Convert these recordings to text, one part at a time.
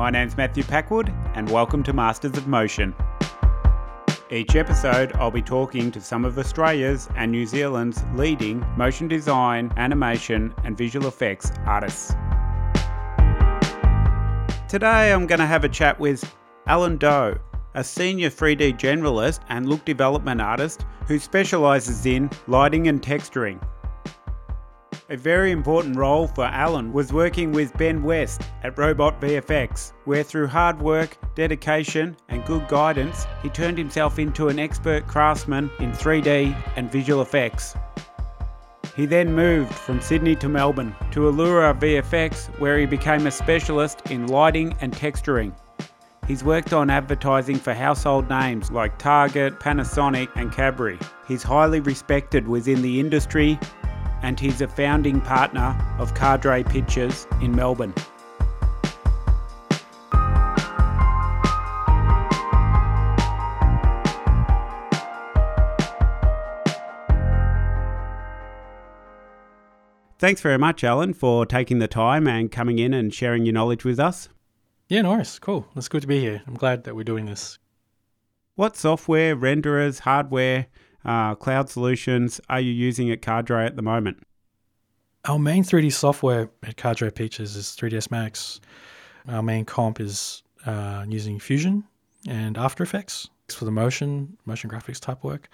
My name's Matthew Packwood, and welcome to Masters of Motion. Each episode, I'll be talking to some of Australia's and New Zealand's leading motion design, animation, and visual effects artists. Today, I'm going to have a chat with Alan Doe, a senior 3D generalist and look development artist who specialises in lighting and texturing. A very important role for Alan was working with Ben West at Robot VFX, where through hard work, dedication, and good guidance, he turned himself into an expert craftsman in 3D and visual effects. He then moved from Sydney to Melbourne to Iloura VFX, where he became a specialist in lighting and texturing. He's worked on advertising for household names like Target, Panasonic, and Cadbury. He's highly respected within the industry and he's a founding partner of Cadre Pictures in Melbourne. Thanks very much, Alan, for taking the time and coming in and sharing your knowledge with us. Yeah, no worries. Cool. It's good to be here. I'm glad that we're doing this. What software, renderers, hardware, uh, cloud solutions are you using at Cadre at the moment? Our main 3D software at Cadre Pictures is 3ds Max. Our main comp is uh, using Fusion and After Effects for the motion, motion graphics type work.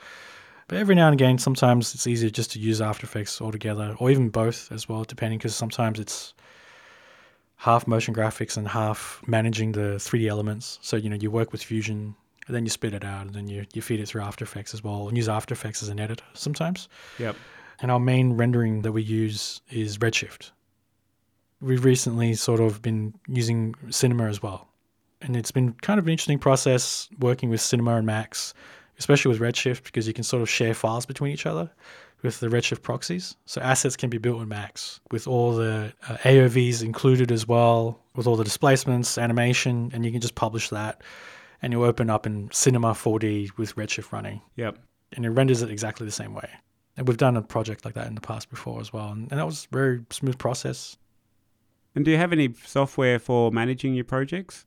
But every now and again, sometimes it's easier just to use After Effects altogether, or even both as well, depending, because sometimes it's half motion graphics and half managing the 3D elements. So, you know, you work with Fusion and then you spit it out and then you, you feed it through After Effects as well and use After Effects as an editor sometimes. Yep. And our main rendering that we use is Redshift. We've recently sort of been using Cinema as well. And it's been kind of an interesting process working with Cinema and Max, especially with Redshift, because you can sort of share files between each other with the Redshift proxies. So assets can be built in Max with all the uh, AOVs included as well, with all the displacements, animation, and you can just publish that and you open up in Cinema 4D with Redshift running. Yep. And it renders it exactly the same way. And we've done a project like that in the past before as well. And, and that was a very smooth process. And do you have any software for managing your projects?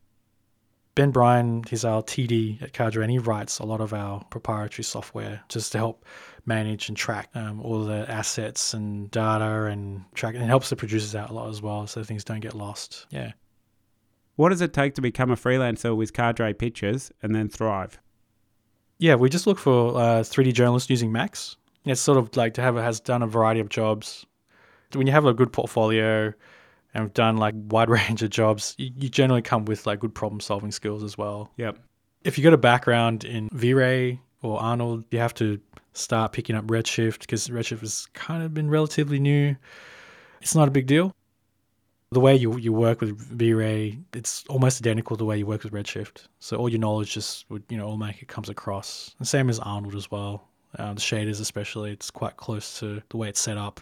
Ben Bryan, he's our TD at Cadre, and he writes a lot of our proprietary software just to help manage and track um, all the assets and data and track. And it helps the producers out a lot as well, so things don't get lost. Yeah. What does it take to become a freelancer with Cadre Pictures and then thrive? Yeah, we just look for uh, 3D generalists using Max. It's sort of like to have has done a variety of jobs. When you have a good portfolio and have done like wide range of jobs, you, you generally come with like good problem solving skills as well. Yep. If you got a background in V-Ray or Arnold, you have to start picking up Redshift because Redshift has kind of been relatively new. It's not a big deal. The way you, you work with V-Ray, it's almost identical to the way you work with Redshift. So all your knowledge just would, you know, automatically comes across. And same as Arnold as well. Uh, the shaders especially, it's quite close to the way it's set up.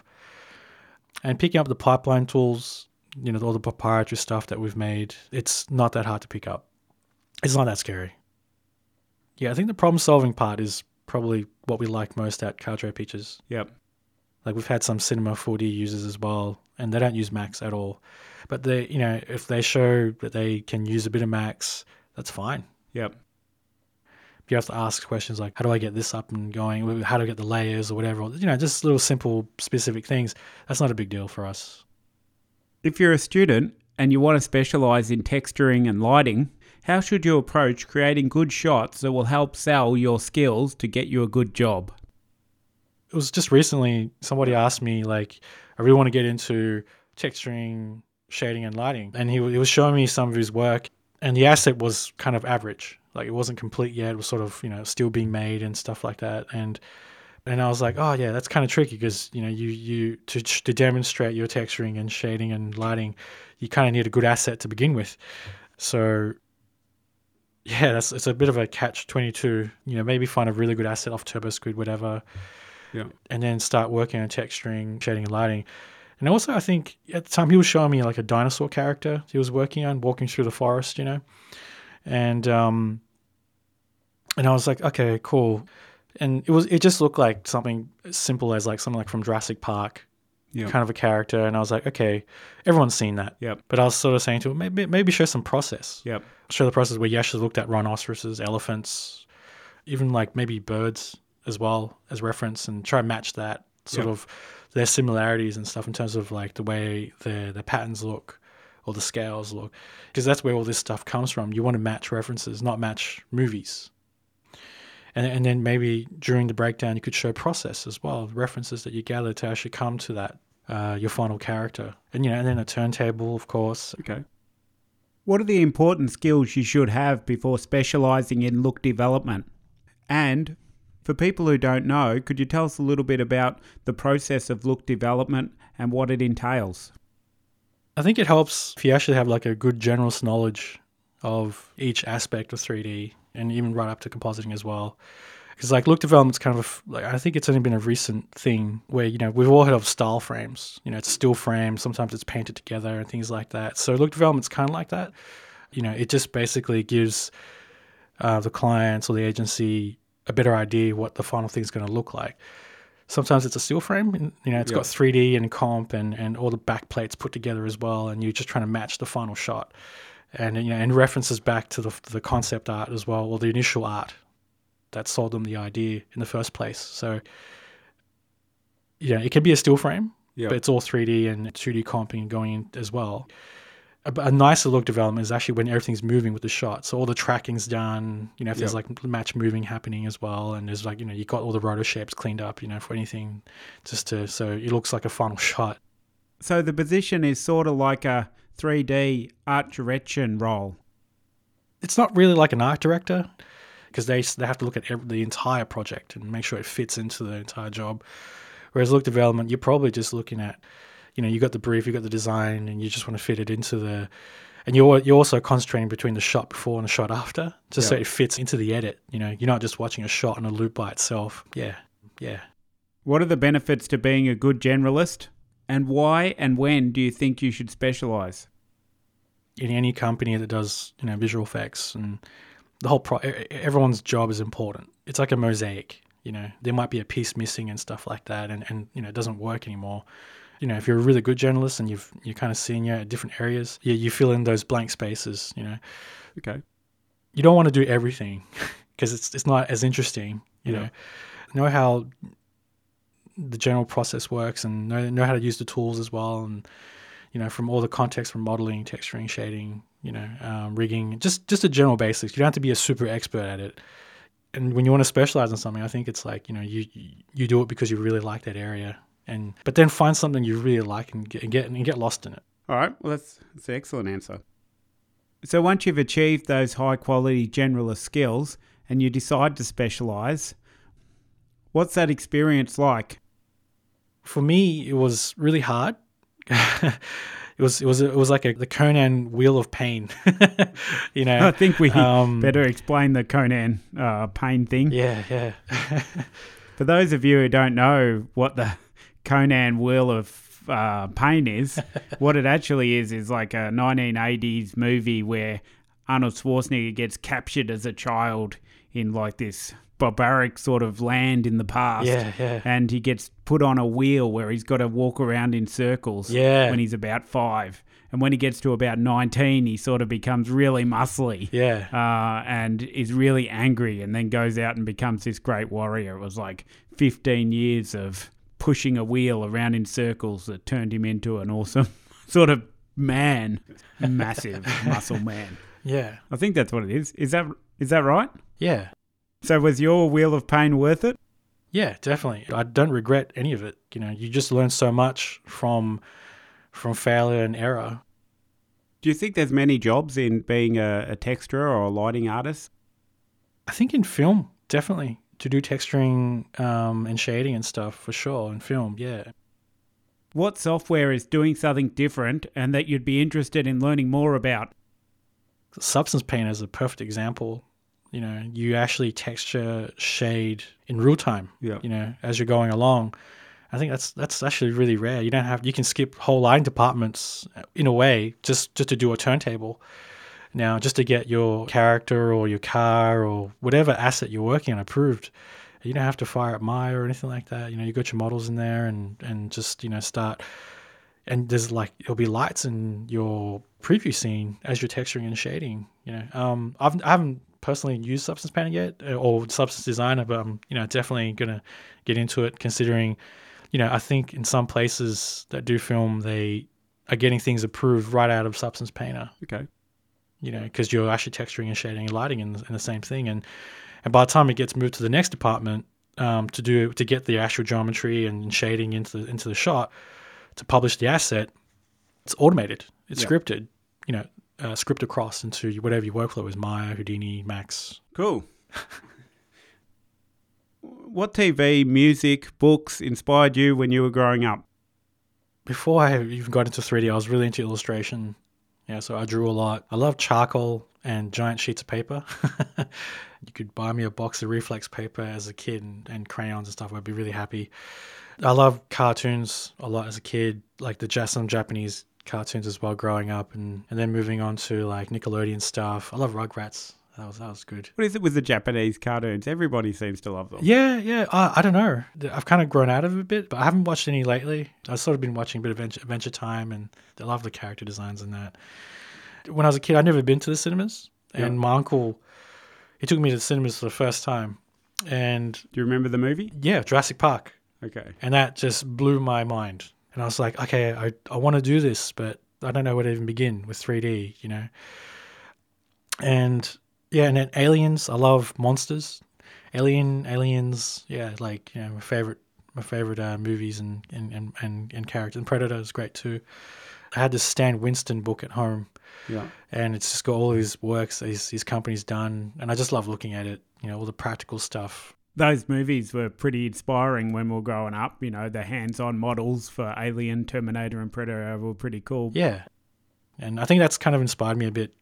And picking up the pipeline tools, you know, all the proprietary stuff that we've made, it's not that hard to pick up. It's not that scary. Yeah, I think the problem solving part is probably what we like most at Cadre Pictures. Yep. Like we've had some Cinema 4D users as well, and they don't use Max at all. But they, you know, if they show that they can use a bit of Max, that's fine. Yep. You have to ask questions like, how do I get this up and going? How do I get the layers or whatever? You know, just little simple, specific things. That's not a big deal for us. If you're a student and you want to specialize in texturing and lighting, how should you approach creating good shots that will help sell your skills to get you a good job? It was just recently somebody asked me, like, I really want to get into texturing, shading, and lighting. And he, he was showing me some of his work, and the asset was kind of average. Like, it wasn't complete yet. It was sort of, you know, still being made and stuff like that. And and I was like, oh yeah, that's kind of tricky because you know you you to to demonstrate your texturing and shading and lighting, you kind of need a good asset to begin with. So yeah, that's it's a bit of a catch twenty two. You know, maybe find a really good asset off TurboSquid, whatever, Yeah. and then start working on texturing, shading, and lighting. And also, I think at the time he was showing me like a dinosaur character he was working on, walking through the forest, you know, and um, and I was like, okay, cool. And it was it just looked like something as simple as like something like from Jurassic Park, Yep. kind of a character, and I was like, okay, everyone's seen that. Yep. But I was sort of saying to him, maybe maybe show some process. Yep. Show the process where you actually looked at rhinoceroses, elephants, even like maybe birds as well as reference, and try and match that sort Yep. of their similarities and stuff in terms of like the way their the patterns look or the scales look, because that's where all this stuff comes from. You want to match references, not match movies. And, and then maybe during the breakdown, you could show process as well, references that you gather to actually come to that uh, your final character, and you know, and then a turntable, of course. Okay. What are the important skills you should have before specializing in look development? And for people who don't know, could you tell us a little bit about the process of look development and what it entails? I think it helps if you actually have like a good general knowledge of each aspect of 3D and even right up to compositing as well. Because like look development's kind of like I think it's only been a recent thing where you know we've all heard of style frames. You know, it's still frames. Sometimes it's painted together and things like that. So look development's kind of like that. You know, it just basically gives uh, the clients or the agency a better idea what the final thing's going to look like. Sometimes it's a steel frame, and, you know, it's got 3D and comp and, and all the back plates put together as well, and you're just trying to match the final shot. And you know, and references back to the the concept art as well, or the initial art that sold them the idea in the first place. So, yeah, it can be a steel frame, Yeah. but it's all 3D and 2D comping going in as well. A, a nicer look development is actually when everything's moving with the shot. So all the tracking's done, you know, if there's like match moving happening as well, and there's like, you know, you got all the roto shapes cleaned up, you know, for anything just to, so it looks like a final shot. So the position is sort of like a 3D art direction role. It's not really like an art director because they, they have to look at every, the entire project and make sure it fits into the entire job. Whereas look development, you're probably just looking at, you know, you got the brief, you got the design, and you just want to fit it into the, and you're you're also concentrating between the shot before and the shot after, just so it fits into the edit. You know, you're not just watching a shot and a loop by itself. Yeah, yeah. What are the benefits to being a good generalist? And why and when do you think you should specialize? in any company that does you know visual effects and the whole pro everyone's job is important it's like a mosaic you know there might be a piece missing and stuff like that and, and you know it doesn't work anymore you know if you're a really good generalist and you've you're kind of senior at different areas you, you fill in those blank spaces you know. Okay. you don't want to do everything because it's it's not as interesting you Yeah. know. Know how the general process works and know know how to use the tools as well and you know from all the context from modeling texturing shading you know um, rigging just just the general basics. You don't have to be a super expert at it. And when you want to specialize in something i think it's like you know you you do it because you really like that area and but then find something you really like and get and get, and get lost in it All right. Well, that's, that's an excellent answer. So once you've achieved those high quality generalist skills and you decide to specialize, what's that experience like? for me it was really hard it was it was it was like a the conan wheel of pain you know I think we um, better explain the Conan uh, pain thing. yeah yeah For those of you who don't know what the Conan Wheel of uh, Pain is, what it actually is is like a 1980s movie where Arnold Schwarzenegger gets captured as a child in like this barbaric sort of land in the past. yeah yeah And he gets put on a wheel where he's got to walk around in circles Yeah. when he's about five. And when he gets to about 19, he sort of becomes really muscly yeah uh, and is really angry and then goes out and becomes this great warrior. It was like 15 years of pushing a wheel around in circles that turned him into an awesome sort of man, massive muscle man. yeah I think that's what it is. Is that is that right? yeah So was your wheel of pain worth it? Yeah, definitely. I don't regret any of it. You know, you just learn so much from from failure and error. Do you think there's many jobs in being a, a texturer or a lighting artist? I think in film, definitely to do texturing um, and shading and stuff for sure. In film, yeah. What software is doing something different and that you'd be interested in learning more about? Substance paint is a perfect example. You know, you actually texture shade in real time. Yeah. You know, as you're going along. I think that's that's actually really rare. You don't have you can skip whole line departments in a way just just to do a turntable. Now, just to get your character or your car or whatever asset you're working on approved, You don't have to fire up Maya or anything like that. You know, you got your models in there and and just you know start. And there's like it'll be lights in your preview scene as you're texturing and shading. You know, um, I've I haven't personally used Substance Painter yet uh, or Substance Designer, but I'm you know definitely gonna get into it. Considering, you know, I think in some places that do film, they are getting things approved right out of Substance Painter. Okay. You know, because you're actually texturing and shading and lighting in, in the same thing, and and by the time it gets moved to the next department um, to do to get the actual geometry and shading into the, into the shot to publish the asset, it's automated. It's Yeah. scripted. You know, uh, script across into whatever your workflow is, Maya, Houdini, Max. Cool. what TV, music, books inspired you when you were growing up? Before I even got into 3D, I was really into illustration. Yeah, so I drew a lot. I love charcoal and giant sheets of paper. you could buy me a box of reflex paper as a kid and, and crayons and stuff. I'd be really happy. I love cartoons a lot as a kid, like the ja- some Japanese cartoons as well growing up, and, and then moving on to like Nickelodeon stuff. I love Rugrats. That was that was good. What is it with the Japanese cartoons? Everybody seems to love them. Yeah, yeah. I, I don't know. I've kind of grown out of it a bit, but I haven't watched any lately. I've sort of been watching a bit of Adventure, Adventure Time, and I love the character designs in that. When I was a kid, I'd never been to the cinemas, and my uncle, he took me to the cinemas for the first time, and Do you remember the movie? yeah, Jurassic Park, Okay. and that just blew my mind. And I was like, okay, I I want to do this, but I don't know where to even begin with 3D, you know. And yeah, and then Aliens. I love monsters. Alien, Aliens. Yeah, like you know, my favorite, my favorite uh, movies and and and and, and characters. And Predator is great too. I had this Stan Winston book at home, Yeah. and it's just got all his works, his his company's done, and I just love looking at it. You know, all the practical stuff. Those movies were pretty inspiring when we were growing up. You know, the hands on models for Alien, Terminator, and Predator were pretty cool. Yeah. And I think that's kind of inspired me a bit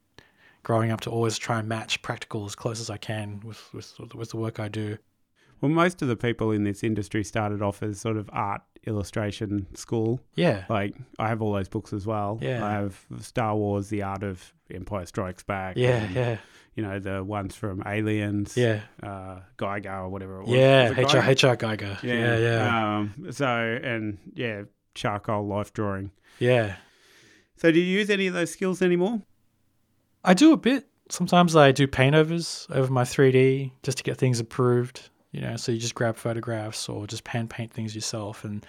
growing up to always try and match practical as close as I can with, with, with the work I do. Well, most of the people in this industry started off as sort of art illustration school. Yeah. Like, I have all those books as well. Yeah. I have Star Wars, The Art of Empire Strikes Back. Yeah, and, yeah, You know, the ones from Aliens. yeah. Uh, Giger or whatever it was. Yeah, HR, Giger? HR Giger. Yeah, yeah. Um, so, and yeah, charcoal life drawing. Yeah. So, do you use any of those skills anymore? I do a bit. Sometimes I do paint overs over my 3D just to get things approved. You know, so you just grab photographs or just hand paint things yourself and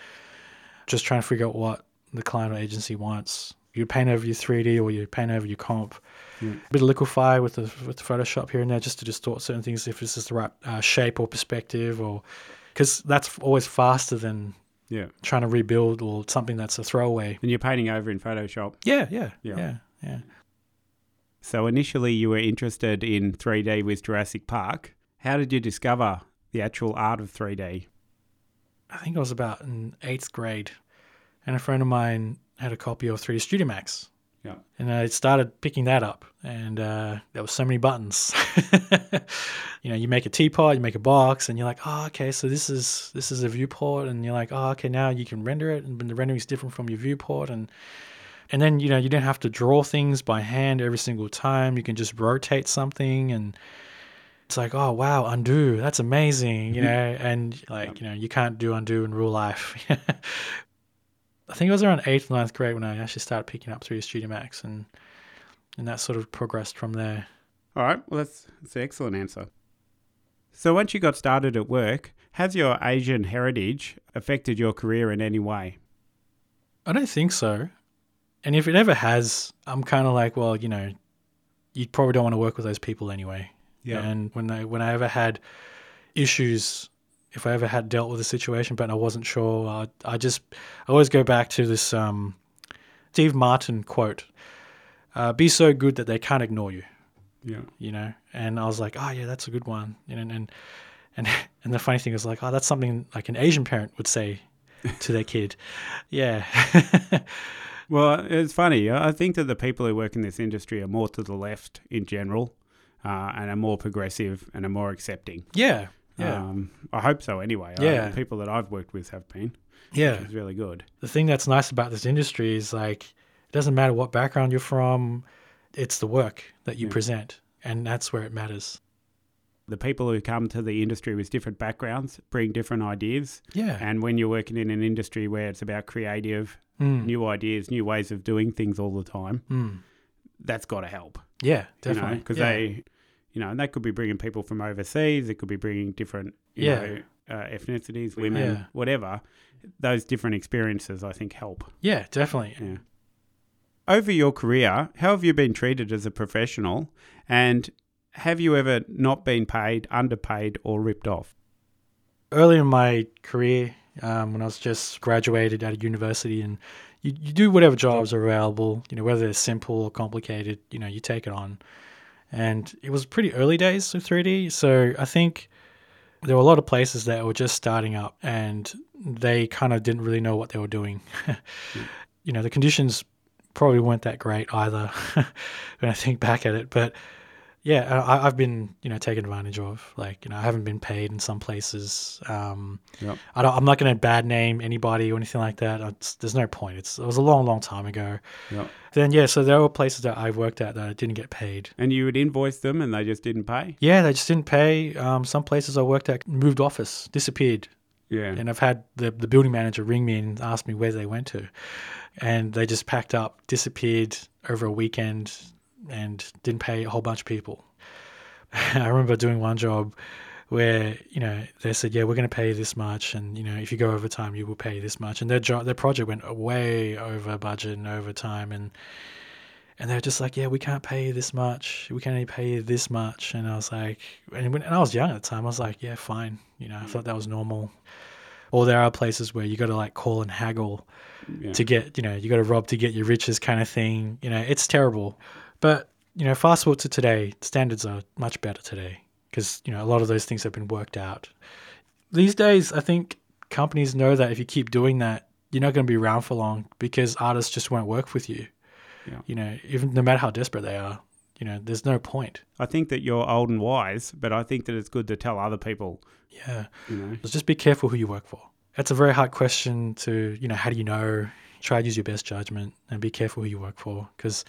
just trying to figure out what the client or agency wants. You paint over your 3D or you paint over your comp. Yeah. A bit of liquify with the with the Photoshop here and there just to distort certain things if it's just the right uh, shape or perspective or because that's always faster than Yeah. trying to rebuild or something that's a throwaway. And you're painting over in Photoshop. Yeah, yeah, Yeah. yeah, yeah. So, initially, you were interested in 3D with Jurassic Park. How did you discover the actual art of 3D? I think I was about in eighth grade, and a friend of mine had a copy of 3D Studio Max. Yeah. And I started picking that up, and uh, there was so many buttons. you know, you make a teapot, you make a box, and you're like, oh, okay, so this is this is a viewport, and you're like, oh, okay, now you can render it, and the rendering is different from your viewport, and and then you know you don't have to draw things by hand every single time. You can just rotate something, and it's like, oh wow, undo, that's amazing, you mm-hmm. know, and like you know you can't do undo in real life. I think it was around eighth or ninth grade when I actually started picking up 3D Studio Max, and and that sort of progressed from there. All right. Well, that's, that's an excellent answer. So, once you got started at work, has your Asian heritage affected your career in any way? I don't think so, and if it ever has, I'm kind of like, well, you know, you probably don't want to work with those people anyway. Yeah. And when I when I ever had issues, if I ever had dealt with a situation, but I wasn't sure, I, I just I always go back to this um, Steve Martin quote: uh, "Be so good that they can't ignore you." Yeah. You know, and I was like, "Oh yeah, that's a good one." And and and and the funny thing is like, "Oh, that's something like an Asian parent would say to their kid." Yeah. Well, it's funny. I think that the people who work in this industry are more to the left in general uh, and are more progressive and are more accepting. yeah. Yeah. Um, I hope so anyway. Yeah. the people that I've worked with have been. yeah. It's really good. the thing that's nice about this industry is like it doesn't matter what background you're from it's the work that you Yeah. present and that's where it matters The people who come to the industry with different backgrounds bring different ideas. Yeah. And when you're working in an industry where it's about creative, Mm. new ideas, new ways of doing things all the time, Mm. that's got to help. Yeah, definitely. Because yeah. they, you know, and that could be bringing people from overseas. It could be bringing different, you Yeah. know, uh, ethnicities, women, Yeah. whatever. Those different experiences, I think, help. Yeah, definitely. Yeah. Over your career, how have you been treated as a professional? And have you ever not been paid, underpaid, or ripped off? Early in my career, um, when I was just graduated out of university, and you, you do whatever jobs are available, you know, whether they're simple or complicated, you know, you take it on. And it was pretty early days of 3D, so I think there were a lot of places that were just starting up, and they kind of didn't really know what they were doing. You know, the conditions probably weren't that great either when I think back at it, but yeah, I, I've been you know taken advantage of. Like you know, I haven't been paid in some places. Um, Yep. I don't, I'm not going to bad name anybody or anything like that. It's, there's no point. It's, it was a long, long time ago. Yep. Then yeah, so there were places that I worked at that I didn't get paid. And you would invoice them and they just didn't pay? Yeah, they just didn't pay. Um, some places I worked at moved office, disappeared, Yeah. and I've had the the building manager ring me and ask me where they went to, and they just packed up, disappeared over a weekend, and didn't pay a whole bunch of people. I remember doing one job where you know they said, "Yeah, we're going to pay you this much, and you know if you go overtime, you will pay this much." And their job, their project went way over budget and over time, and and they're just like, "Yeah, we can't pay you this much. We can only pay you this much." And I was like, and when and I was young at the time, I was like, "Yeah, fine." You know, I mm. thought that was normal. Or there are places where you got to like call and haggle Yeah. to get, you know, you got to rob to get your riches kind of thing. You know, it's terrible. But, you know, fast forward to today, standards are much better today because, you know, a lot of those things have been worked out. These days, I think companies know that if you keep doing that, you're not going to be around for long because artists just won't work with you. Yeah. You know, even no matter how desperate they are, you know, there's no point. I think that you're old and wise, but I think that it's good to tell other people, Yeah. you know. Just be careful who you work for. That's a very hard question to, you know, how do you know? Try to use your best judgment and be careful who you work for because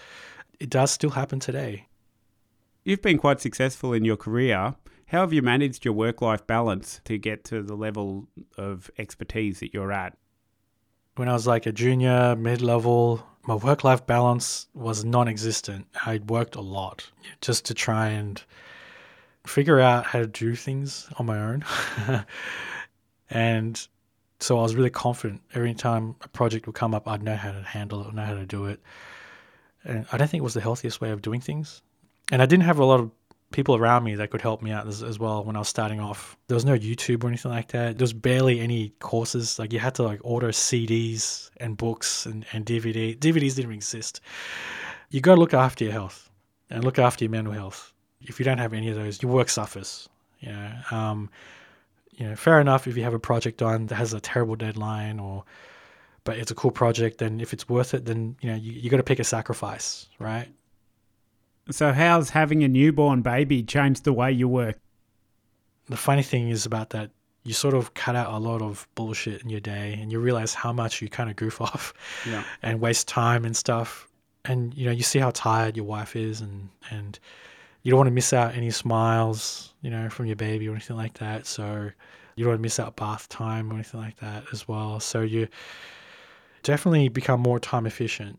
it does still happen today. You've been quite successful in your career. How have you managed your work life balance to get to the level of expertise that you're at? When I was like a junior, mid level, my work life balance was non existent. I worked a lot just to try and figure out how to do things on my own. and so I was really confident every time a project would come up, I'd know how to handle it, know how to do it. And I don't think it was the healthiest way of doing things. And I didn't have a lot of people around me that could help me out as, as well when I was starting off. There was no YouTube or anything like that. There was barely any courses. Like you had to like order CDs and books and, and DVD. DVDs didn't exist. You got to look after your health and look after your mental health. If you don't have any of those, your work suffers. You know, um, you know, fair enough if you have a project on that has a terrible deadline or but it's a cool project, then if it's worth it, then you know, you, you gotta pick a sacrifice, right? So, how's having a newborn baby changed the way you work? The funny thing is about that you sort of cut out a lot of bullshit in your day and you realize how much you kind of goof off Yeah. and waste time and stuff. And you know, you see how tired your wife is and and you don't want to miss out any smiles, you know, from your baby or anything like that. So you don't want to miss out bath time or anything like that as well. So you definitely become more time efficient.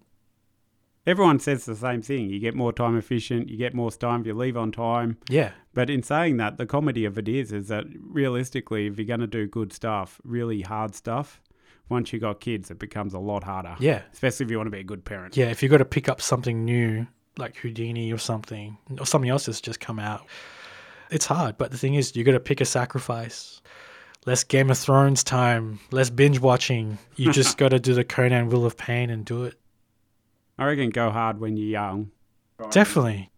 Everyone says the same thing. You get more time efficient, you get more time if you leave on time. Yeah. But in saying that, the comedy of it is, is that realistically, if you're going to do good stuff, really hard stuff, once you got kids, it becomes a lot harder. Yeah. Especially if you want to be a good parent. Yeah. If you've got to pick up something new, like Houdini or something, or something else has just come out, it's hard. But the thing is, you got to pick a sacrifice. Less Game of Thrones time, less binge watching. You just got to do the Conan Wheel of Pain and do it. I reckon go hard when you're young. Definitely.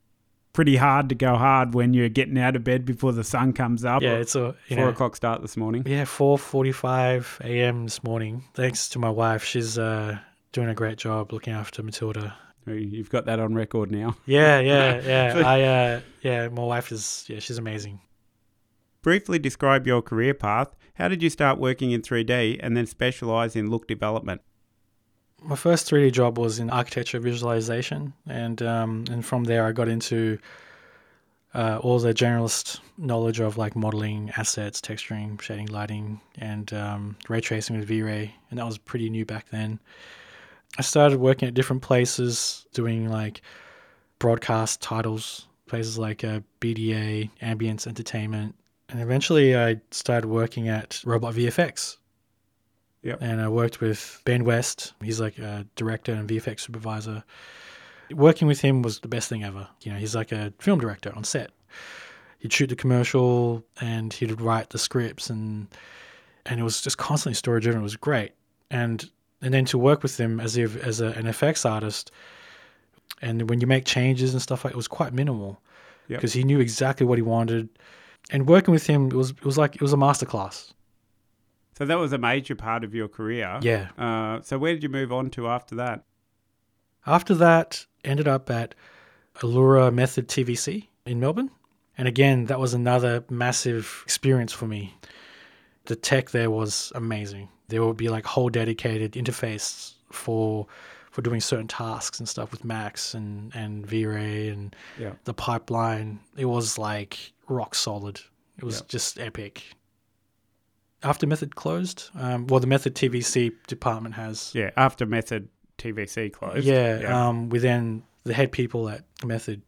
Pretty hard to go hard when you're getting out of bed before the sun comes up. Yeah, it's a Four know, o'clock start this morning. yeah, four forty-five a.m. this morning. Thanks to my wife, she's uh, doing a great job looking after Matilda. You've got that on record now. Yeah, yeah, yeah. I uh, yeah, my wife is yeah, she's amazing. Briefly describe your career path. How did you start working in 3D and then specialize in look development? My first 3D job was in architecture visualization, and um, and from there I got into uh, all the generalist knowledge of like modeling assets, texturing, shading, lighting, and um, ray tracing with V-Ray, and that was pretty new back then. I started working at different places, doing like broadcast titles, places like uh, BDA, Ambience Entertainment, and eventually I started working at Robot VFX. Yep. And I worked with Ben West. He's like a director and VFX supervisor. Working with him was the best thing ever. You know, he's like a film director on set. He'd shoot the commercial and he'd write the scripts and and it was just constantly story driven. It was great. And and then to work with him as if as a, an FX artist, and when you make changes and stuff like it was quite minimal Yep. because he knew exactly what he wanted. And working with him, it was it was like it was a masterclass. So that was a major part of your career. Yeah. Uh, so where did you move on to after that? After that, ended up at Iloura Method TVC in Melbourne. And again, that was another massive experience for me. The tech there was amazing. There would be like whole dedicated interface for for doing certain tasks and stuff with Max and, and V-Ray and Yeah. the pipeline. It was like rock solid. It was Yeah. just epic. After Method closed, um, well, the Method TVC department has Yeah, after Method TVC closed. yeah, Um, we then the head people at Method,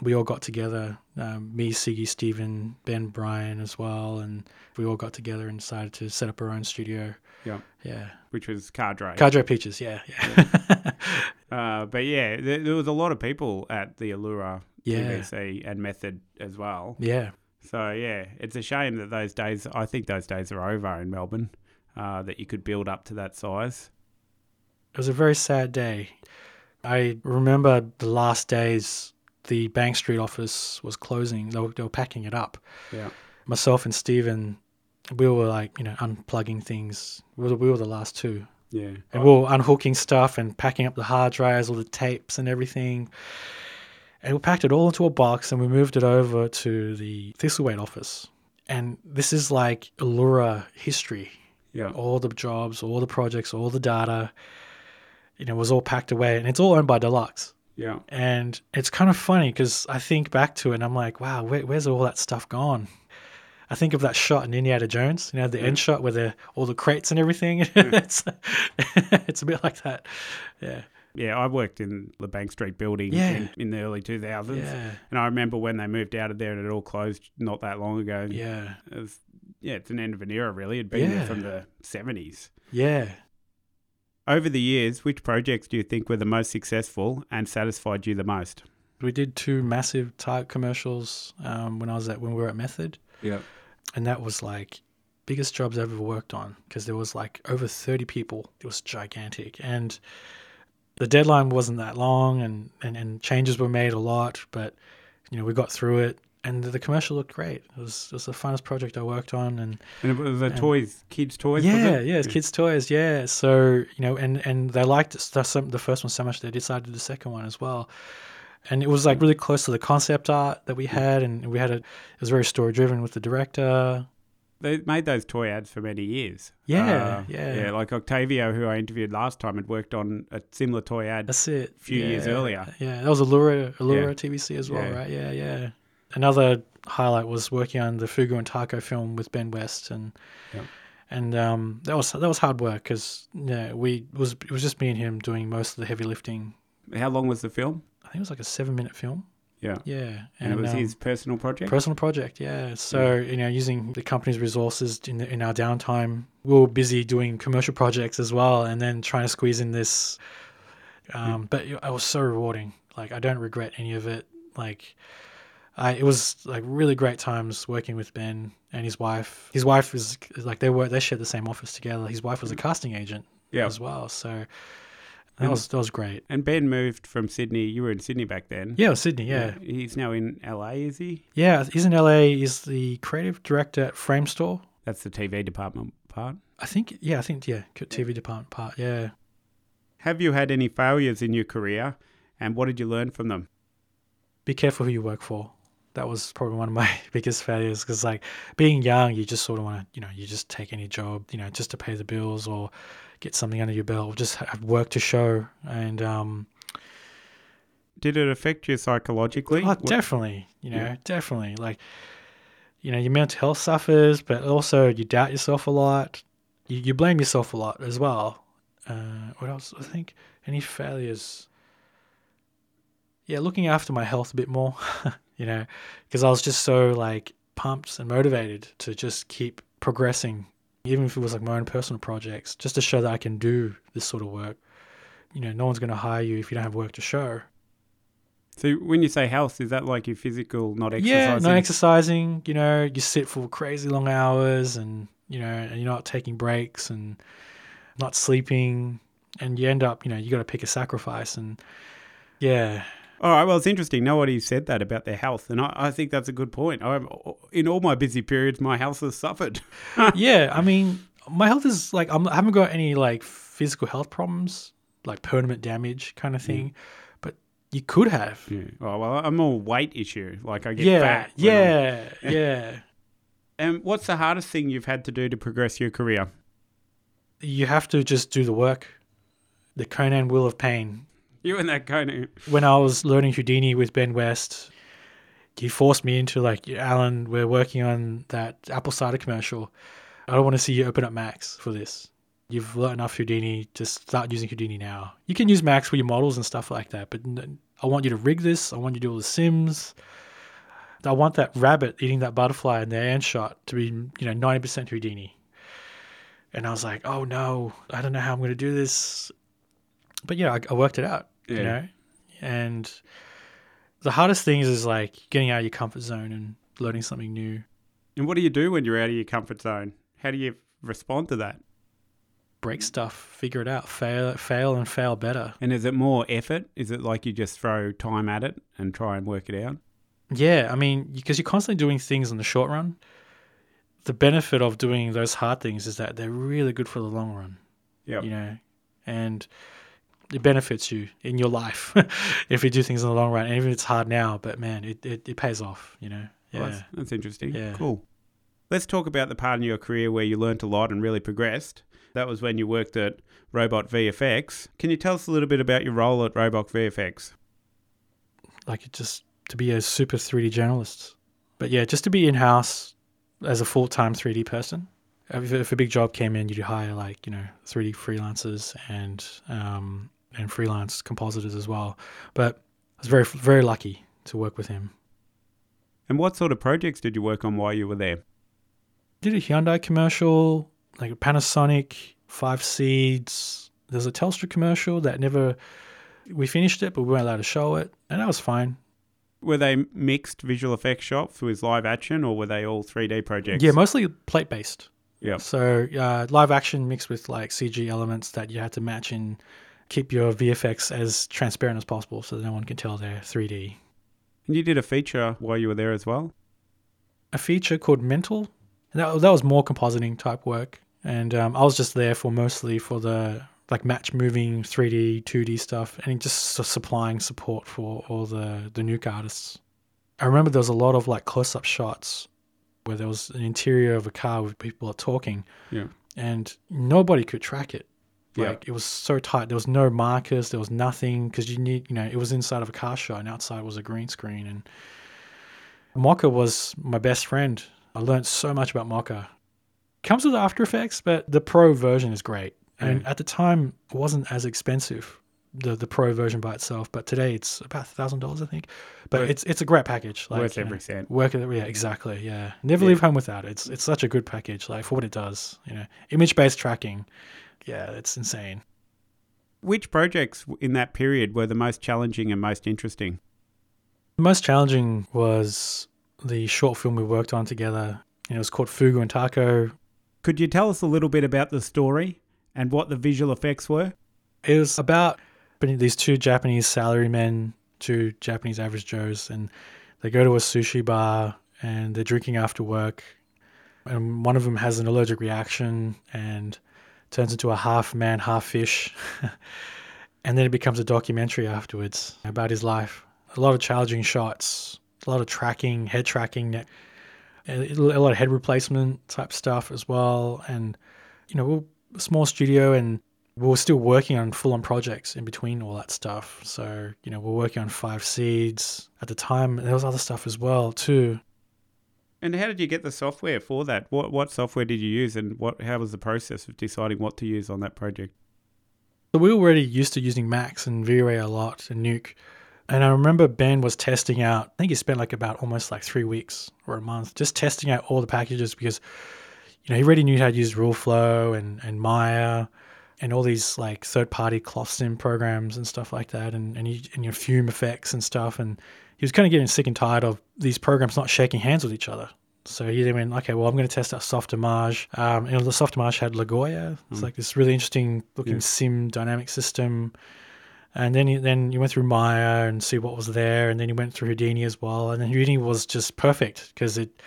we all got together. Um, me, Siggy, Stephen, Ben, Brian as well, and we all got together and decided to set up our own studio. Yeah. Yeah, which was Cadre. Cadre Peaches. Yeah, yeah, Uh, but yeah, there, there was a lot of people at the Iloura Yeah. And Method as well. yeah. So yeah, it's a shame that those days. I think those days are over in Melbourne. Uh, that you could build up to that size. It was a very sad day. I remember the last days. The Bank Street office was closing. They were, they were packing it up. Yeah. Myself and Stephen, we were like you know unplugging things. We were, we were the last two. Yeah. And we were unhooking stuff and packing up the hard drives, all the tapes and everything. And we packed it all into a box and we moved it over to the Thistlethwaite office. And this is like Iloura history. Yeah. All the jobs, all the projects, all the data, you know, was all packed away. And it's all owned by Deluxe. Yeah. And it's kind of funny because I think back to it and I'm like, wow, where, where's all that stuff gone? I think of that shot in Indiana Jones, you know, the end shot where the all the crates and everything. it's it's a bit like that. Yeah. Yeah. I worked in the Bank Street building Yeah. in, in the early two thousands. Yeah. And I remember when they moved out of there and it all closed not that long ago. Yeah. It was, yeah, it's an end of an era, really. It'd been there from the 70s. Yeah. Over the years, which projects do you think were the most successful and satisfied you the most? We did two massive type commercials um, when I was at when we were at Method, Yeah. And that was like biggest jobs I've ever worked on because there was like over 30 people. It was gigantic, and the deadline wasn't that long, and, and and changes were made a lot, but you know we got through it, and the commercial looked great. It was it was the funnest project I worked on, and And the toys, kids' toys? yeah, yeah, kids' toys. Yeah, so you know, and and they liked it, the first one so much they decided the second one as well. And it was like really close to the concept art that we had, and we had a. It was very story driven with the director. They made those toy ads for many years. Yeah, Uh, yeah. Yeah, like Octavio, who I interviewed last time, had worked on a similar toy ad. That's it. Few years earlier. Yeah, that was Iloura, Iloura Yeah. TVC as well, Yeah. right? Yeah, yeah. Another highlight was working on the Fugu and Taco film with Ben West, and Yep. and um, that was that was hard work because yeah, we was it was just me and him doing most of the heavy lifting. How long was the film? I think it was like a seven minute film. Yeah. Yeah, And, it was um, his personal project? personal project. Yeah, so you know, using the company's resources in the, in our downtime, we were busy doing commercial projects as well, and then trying to squeeze in this. Um, But it was so rewarding. Like I don't regret any of it. Like. I, it was like really great times working with Ben and his wife. His wife is like they were they shared the same office together. His wife was a casting agent yeah. as well, so that um, was that was great. And Ben moved from Sydney. You were in Sydney back then. Yeah, Sydney. Yeah, He's now in LA, is he? yeah. He's in LA. He's the creative director at Framestore. That's the TV department part. I think, yeah, I think, yeah, TV department part, yeah. Have you had any failures in your career and what did you learn from them? Be careful who you work for. That was probably one of my biggest failures because, like, being young, you just sort of want to, you know, you just take any job, you know, just to pay the bills or get something under your belt, just have work to show. And, um, Did it affect you psychologically? Oh, definitely. You know, Yeah. definitely. Like, you know, your mental health suffers, but also you doubt yourself a lot. You, you blame yourself a lot as well. Uh, what else? I think any failures. Yeah, looking after my health a bit more. you know, because I was just so like pumped and motivated to just keep progressing, even if it was like my own personal projects, just to show that I can do this sort of work. You know, no one's going to hire you if you don't have work to show. So when you say health, is that like your physical, not exercising? Yeah, no exercising. You know, you sit for crazy long hours, and you know, and you're not taking breaks and not sleeping, and you end up, you know, you got to pick a sacrifice, and yeah, All right. Well, it's interesting. Nobody said that about their health, and I, I think that's a good point. I, in all my busy periods, my health has suffered. yeah. I mean, my health is like I'm, I haven't got any like physical health problems, like permanent damage kind of thing, but you could have. Yeah. Oh, well, I'm more weight issue. Like I get Yeah, fat. when I'm- yeah, yeah. And what's the hardest thing you've had to do to progress your career? You have to just do the work. The Conan Wheel of Pain. You and that of. when I was learning Houdini with Ben West, he forced me into like, Alan, we're working on that apple cider commercial. I don't want to see you open up Max for this. You've learned enough Houdini. Just start using Houdini now. You can use Max for your models and stuff like that, but I want you to rig this. I want you to do all the sims. I want that rabbit eating that butterfly in the end shot to be, you know, ninety percent Houdini. And I was like, oh no, I don't know how I'm going to do this. But yeah, I, I worked it out you Yeah. know and the hardest thing is, is like getting out of your comfort zone and learning something new And what do you do when you're out of your comfort zone? How do you respond to that? break stuff figure it out fail fail and fail better And is it more effort? Is it like you just throw time at it and try and work it out? yeah i mean because you're constantly doing things in the short run the benefit of doing those hard things is that they're really good for the long run Yeah. you know and it benefits you in your life if you do things in the long run and even if it's hard now but man it, it, it pays off you know yeah Well, that's, that's interesting. Yeah. Cool. Let's talk about the part in your career where you learnt a lot and really progressed. That was when you worked at Robot VFX. Can you tell us a little bit about your role at Robot VFX? like it just to be a super 3D generalist. But yeah, just to be in house as a full time 3D person. If, if a big job came in, you'd hire like you know 3D freelancers and um, and freelance compositors as well. But I was very very lucky to work with him. And what sort of projects did you work on while you were there? Did a Hyundai commercial, like a Panasonic, Five Seeds. There's a Telstra commercial that never we finished it, but we weren't allowed to show it, and that was fine. Were they mixed visual effects shops with live action or were they all 3D projects? Yeah, mostly plate based. Yeah. So uh, live action mixed with like CG elements that you had to match and keep your VFX as transparent as possible so that no one can tell they're 3D. And you did a feature while you were there as well? A feature called Mental, and that, that was more compositing type work. And um, I was just there for mostly for the like match moving 3D, 2D stuff, and just su- supplying support for all the the nuke artists. I remember there was a lot of like close up shots where there was an interior of a car with people talking, Yeah. and nobody could track it. Like it was so tight. There was no markers. There was nothing because you need, you know, it was inside of a car show and outside was a green screen. And Mocha was my best friend. I learned so much about Mocha. Comes with After Effects, but the pro version is great. And at the time, it wasn't as expensive the the pro version by itself. But today, it's about thousand dollars, I think. But Worth- it's it's a great package. Like, worth you know, cent. Work it, yeah, exactly, yeah. Never Yeah. leave home without it. It's it's such a good package, like for what it does. You know, image based tracking, yeah, it's insane. Which projects in that period were the most challenging and most interesting? The most challenging was the short film we worked on together. It was called Fugu and Taco. Could you tell us a little bit about the story and what the visual effects were? It was about these two Japanese salarymen, two Japanese average Joes, and they go to a sushi bar and they're drinking after work. And one of them has an allergic reaction and turns into a half man, half fish. and then it becomes a documentary afterwards about his life. A lot of challenging shots, a lot of tracking, head tracking, a lot of head replacement type stuff as well. And, you know, small studio and we were still working on full on projects in between all that stuff. So, you know, we're working on five seeds at the time. There was other stuff as well too. And how did you get the software for that? What what software did you use, and what how was the process of deciding what to use on that project? So we were already used to using Max and V-Ray a lot and Nuke. And I remember Ben was testing out, I think he spent like about almost like three weeks or a month just testing out all the packages because, you know, he already knew how to use RealFlow and, and Maya and all these like third party cloth sim programs and stuff like that and, and, and your fume effects and stuff. And he was kind of getting sick and tired of these programs not shaking hands with each other. So he then went, okay, well, I'm going to test out Softimage. Um, and the Softimage had Lagoa. It's Mm. like this really interesting looking Yeah. sim dynamic system. And then you, then you went through Maya and see what was there, and then you went through Houdini as well. And then Houdini was just perfect because it,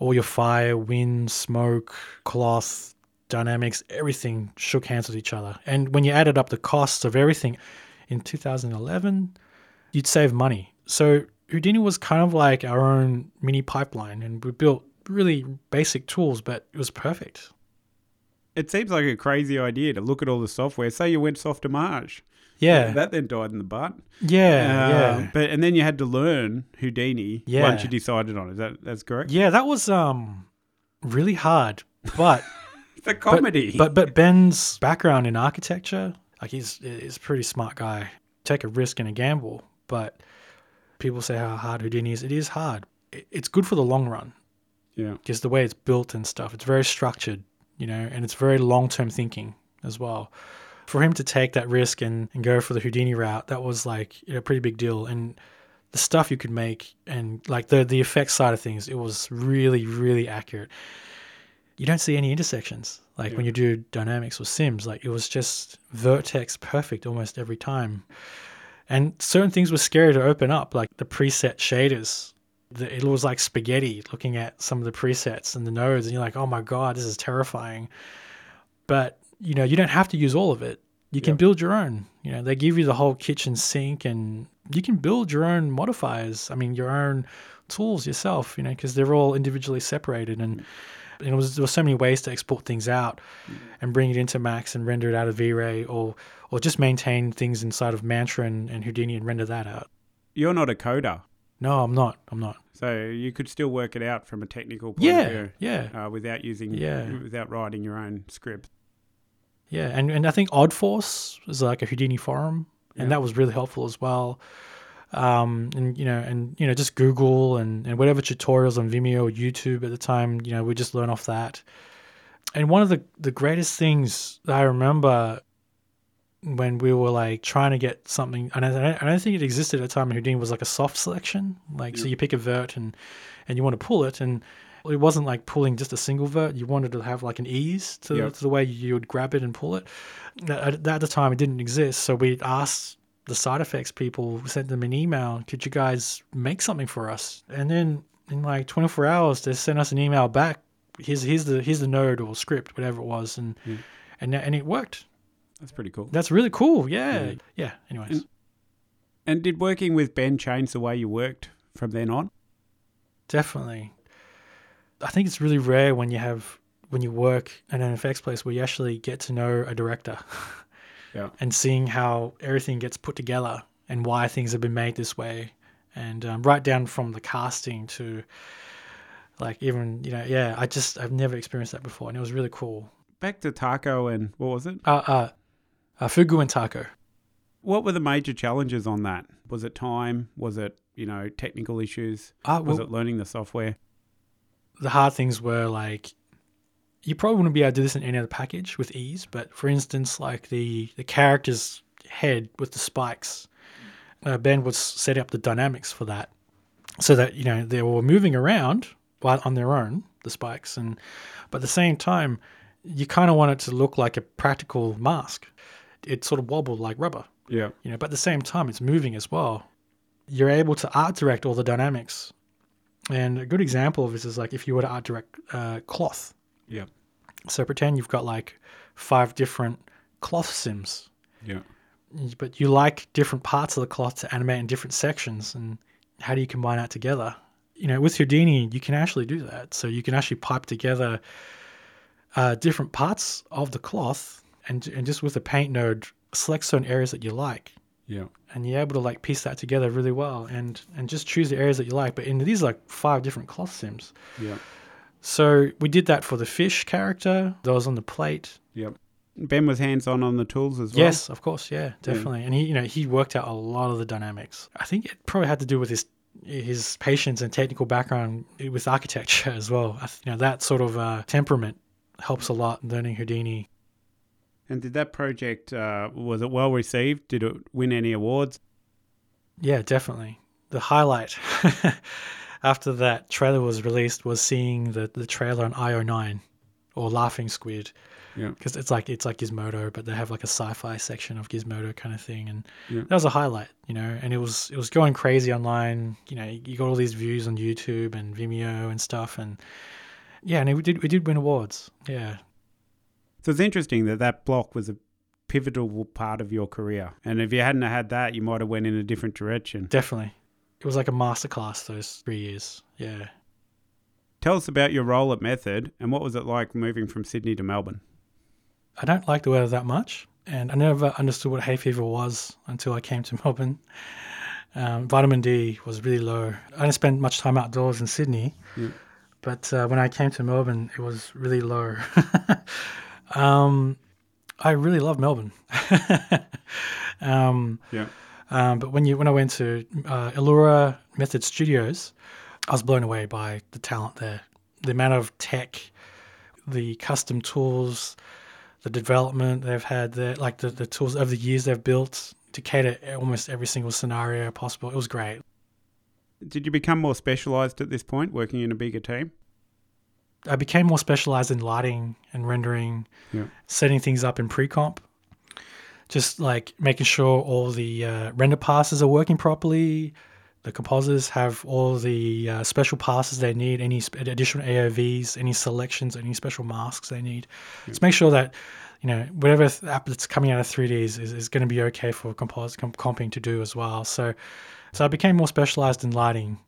all your fire, wind, smoke, cloth, dynamics, everything shook hands with each other. And when you added up the costs of everything, in 2011, you'd save money. So Houdini was kind of like our own mini pipeline, and we built really basic tools, but it was perfect. It seems like a crazy idea to look at all the software. Say you went soft to Softimage. Yeah, That then died in the butt. yeah, Uh, yeah. But and then you had to learn Houdini Yeah. once you decided on it. Is that that's correct? Yeah, that was um really hard, but It's a comedy. But but Ben's background in architecture, like he's he's a pretty smart guy. Take a risk and a gamble, but people say how hard Houdini is. It is hard. It's good for the long run yeah. because the way it's built and stuff. It's very structured, you know, and it's very long term thinking as well. For him to take that risk and, and go for the Houdini route, that was like you know, a pretty big deal. And the stuff you could make and like the the effects side of things, it was really really accurate. You don't see any intersections like when you do dynamics or sims. Like it was just vertex perfect almost every time. And certain things were scary to open up, like the preset shaders. The, it was like spaghetti looking at some of the presets and the nodes, and you're like, oh my god, this is terrifying. But you know, you don't have to use all of it. You can Yep. build your own. You know, they give you the whole kitchen sink, and you can build your own modifiers. I mean, your own tools yourself. You know, because they're all individually separated, and mm. You know, was, there were so many ways to export things out and bring it into Max and render it out of V-Ray, or or just maintain things inside of Mantra and, and Houdini and render that out. You're not a coder, No, I'm not. I'm not. so you could still work it out from a technical point Yeah, of view yeah, uh, without using Yeah. without writing your own script. yeah. And and I think Odforce is like a Houdini forum, and Yeah. that was really helpful as well. Um, and you know, and you know, just Google and and whatever tutorials on Vimeo or YouTube at the time, you know, we just learn off that. And one of the the greatest things that I remember when we were like trying to get something, and I, don't- I don't think it existed at the time in Houdini was like a soft selection, like so you pick a vert and and you want to pull it, and it wasn't like pulling just a single vert. You wanted to have like an ease to, Yep. to the way you would grab it and pull it. At, at the time, it didn't exist, so we asked the SideFX people, sent them an email, could you guys make something for us? And then in like 24 hours, they sent us an email back. Here's here's the here's the node or script, whatever it was, and Yeah. and and it worked. That's pretty cool. That's really cool. Yeah, Yeah. yeah. Anyways, And- And did working with Ben change the way you worked from then on? definitely. I think it's really rare when you have when you work in an effects place where you actually get to know a director. Yeah. And seeing how everything gets put together and why things have been made this way, and um, right down from the casting to like even you know yeah I just I've never experienced that before and it was really cool. Back to Tako and what was it? Uh, uh, uh Fugu and Tako. What were the major challenges on that? Was it time? Was it you know technical issues? Uh, Was it learning the software? the hard things were like you probably wouldn't be able to do this in any other package with ease but for instance like the the character's head with the spikes uh, ben was setting up the dynamics for that so that you know they were moving around while on their own the spikes and but at the same time you kind of want it to look like a practical mask. It sort of wobbled like rubber. Yeah. you know but at the same time it's moving as well. You're able to art direct all the dynamics. And a good example of this is like if you were to art direct uh, cloth Yeah. so pretend you've got like five different cloth sims Yeah. but you like different parts of the cloth to animate in different sections and how do you combine that together you know with houdini you can actually do that so you can actually pipe together uh, different parts of the cloth and and just with the paint node, select certain areas that you like, Yeah. and you're able to like piece that together really well, and and just choose the areas that you like. But in these are like five different cloth sims, Yeah. So we did that for the fish character that was on the plate. Yep. Ben was hands on on the tools as well. Yes, of course, yeah, definitely. And he, you know, he worked out a lot of the dynamics. I think it probably had to do with his his patience and technical background with architecture as well. You know, that sort of uh, temperament helps a lot in learning Houdini. And did that project uh, was it well received? Did it win any awards? Yeah, definitely. The highlight after that trailer was released was seeing the, the trailer on IO9 or Laughing Squid. Yeah. Because it's like it's like Gizmodo, but they have like a sci-fi section of Gizmodo kind of thing, and Yeah. that was a highlight, you know. And it was it was going crazy online. You know, you got all these views on YouTube and Vimeo and stuff, and yeah, and we did we did win awards. Yeah, So it's interesting that that block was a pivotal part of your career. And if you hadn't had that, you might have went in a different direction. definitely. It was like a masterclass those three years. Yeah. Tell us about your role at Method and what was it like moving from Sydney to Melbourne? I don't like the weather that much, and I never understood what hay fever was until I came to Melbourne. Um, vitamin D was really low. I didn't spend much time outdoors in Sydney, Yeah. but uh, when I came to Melbourne, it was really low. um, I really love Melbourne. um, Yeah. Um, but when you when I went to uh, Iloura Method Studios, I was blown away by the talent there, the amount of tech, the custom tools, the development they've had there, like the, the tools over the years they've built to cater almost every single scenario possible. It was great. Did you become more specialized at this point, working in a bigger team? I became more specialized in lighting and rendering, Yeah. setting things up in pre-comp, just like making sure all the uh, render passes are working properly. The compositors have all the uh, special passes they need, any sp- additional AOVs, any selections, any special masks they need. Let's make sure that you know whatever app that's coming out of 3D is, is, is going to be okay for composite comp- comping to do as well. So, so I became more specialized in lighting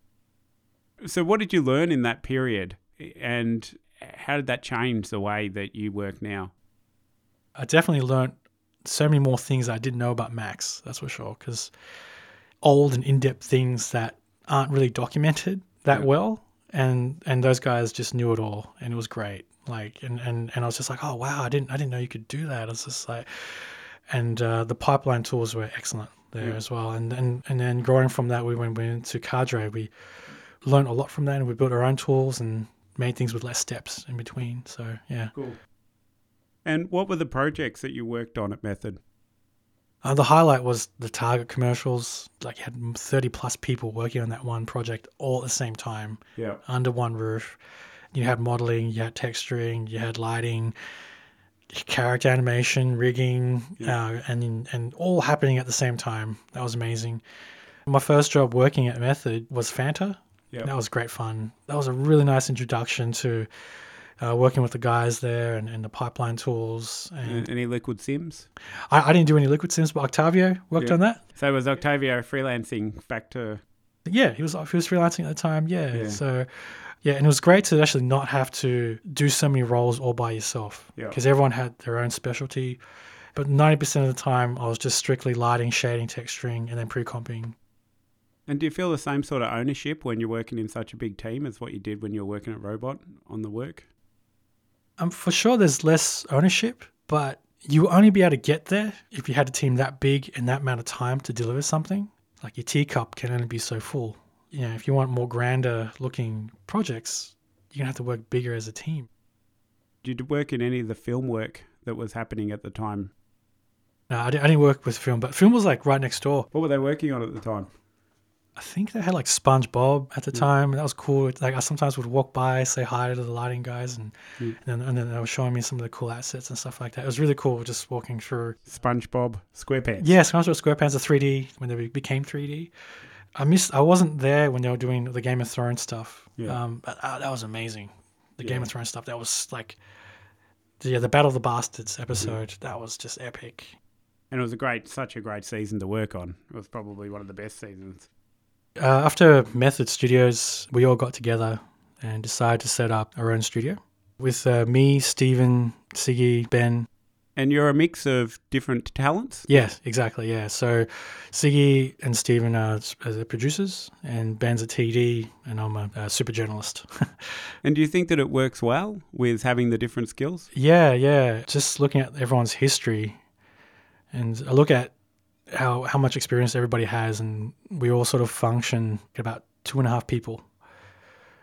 So, what did you learn in that period? And how did that change the way that you work now? I definitely learned so many more things I didn't know about Max. That's for sure. Because old and in-depth things that aren't really documented that Yeah. well, and and those guys just knew it all, and it was great. Like, and and and I was just like, oh wow, I didn't I didn't know you could do that. It's just like, and uh, the pipeline tools were excellent there Yeah. as well. And and and then growing from that, we went, we went into Cadre. We learned a lot from that, and we built our own tools and made things with less steps in between. So yeah. Cool. And what were the projects that you worked on at Method? Uh, the highlight was the Target commercials. Like you had thirty plus people working on that one project all at the same time Yeah. under one roof. You had modeling, you had texturing, you had lighting, character animation, rigging, Yeah. uh, and and all happening at the same time. That was amazing. My first job working at Method was Fanta. Yeah. That was great fun. That was a really nice introduction to uh, working with the guys there and, and the pipeline tools. And Any Liquid Sims? I, I didn't do any Liquid Sims, but Octavio worked Yeah. on that. So was Octavio freelancing back to Yeah, he was he was freelancing at the time. Yeah. Yeah. So yeah, and it was great to actually not have to do so many roles all by yourself Yeah. because everyone had their own specialty. But ninety percent of the time, I was just strictly lighting, shading, texturing, and then pre-comping. And do you feel the same sort of ownership when you're working in such a big team as what you did when you were working at Robot on the work? Um, for sure, there's less ownership, but you will only be able to get there if you had a team that big in that amount of time to deliver something. Like your teacup can only be so full. You know, if you want more grander looking projects, you're gonna have to work bigger as a team. Did you work in any of the film work that was happening at the time? No, I didn't, I didn't work with film, but film was like right next door. What were they working on at the time? I think they had like SpongeBob at the time. That was cool. Like I sometimes would walk by, say hi to the lighting guys, and Mm. and, then, and then they were showing me some of the cool assets and stuff like that. It was really cool just walking through. SpongeBob SquarePants. Yeah, SpongeBob SquarePants are 3D when they became 3D. I missed. I wasn't there when they were doing the Game of Thrones stuff. Yeah. Um, but uh, that was amazing. The Yeah. Game of Thrones stuff. That was like, the, yeah, the Battle of the Bastards Mm-hmm. episode. That was just epic. And it was a great, such a great season to work on. It was probably one of the best seasons. Uh, after Method Studios, we all got together and decided to set up our own studio with uh, me, Stephen, Siggy, Ben. And you're a mix of different talents? Yes, exactly. Yeah. So Siggy and Stephen are the producers, and Ben's a TD, and I'm a, a super generalist. And do you think that it works well with having the different skills? yeah, yeah. Just looking at everyone's history, and I look at how how much experience everybody has, and we all sort of function about two and a half people.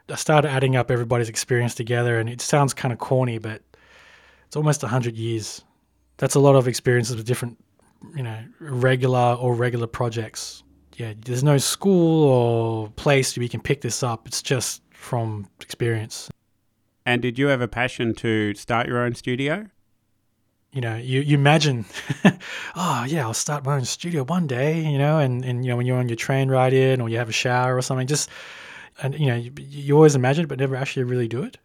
I started adding up everybody's experience together, and it sounds kind of corny, but it's almost hundred years. That's a lot of experiences with different, you know, regular or regular projects. Yeah, there's no school or place where you can pick this up. It's just from experience. And did you have a passion to start your own studio? You know, you, you imagine, oh yeah, I'll start my own studio one day, you know, and, and you know when you're on your train ride in or you have a shower or something, just and you know you, you always imagine it but never actually really do it.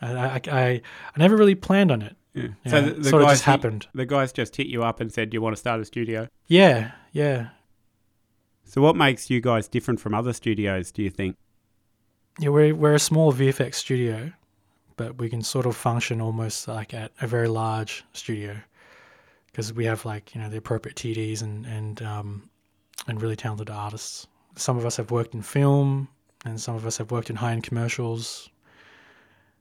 I I, I, I never really planned on it. Yeah. Yeah, it sort of just hit- happened. the guys just hit you up and said, Do you want to start a studio? Yeah, yeah, So, what makes you guys different from other studios, do you think? yeah. We're we're a small VFX studio, but we can sort of function almost like at a very large studio because we have like you know the appropriate TDs and and um, and really talented artists. Some of us have worked in film, and some of us have worked in high end commercials,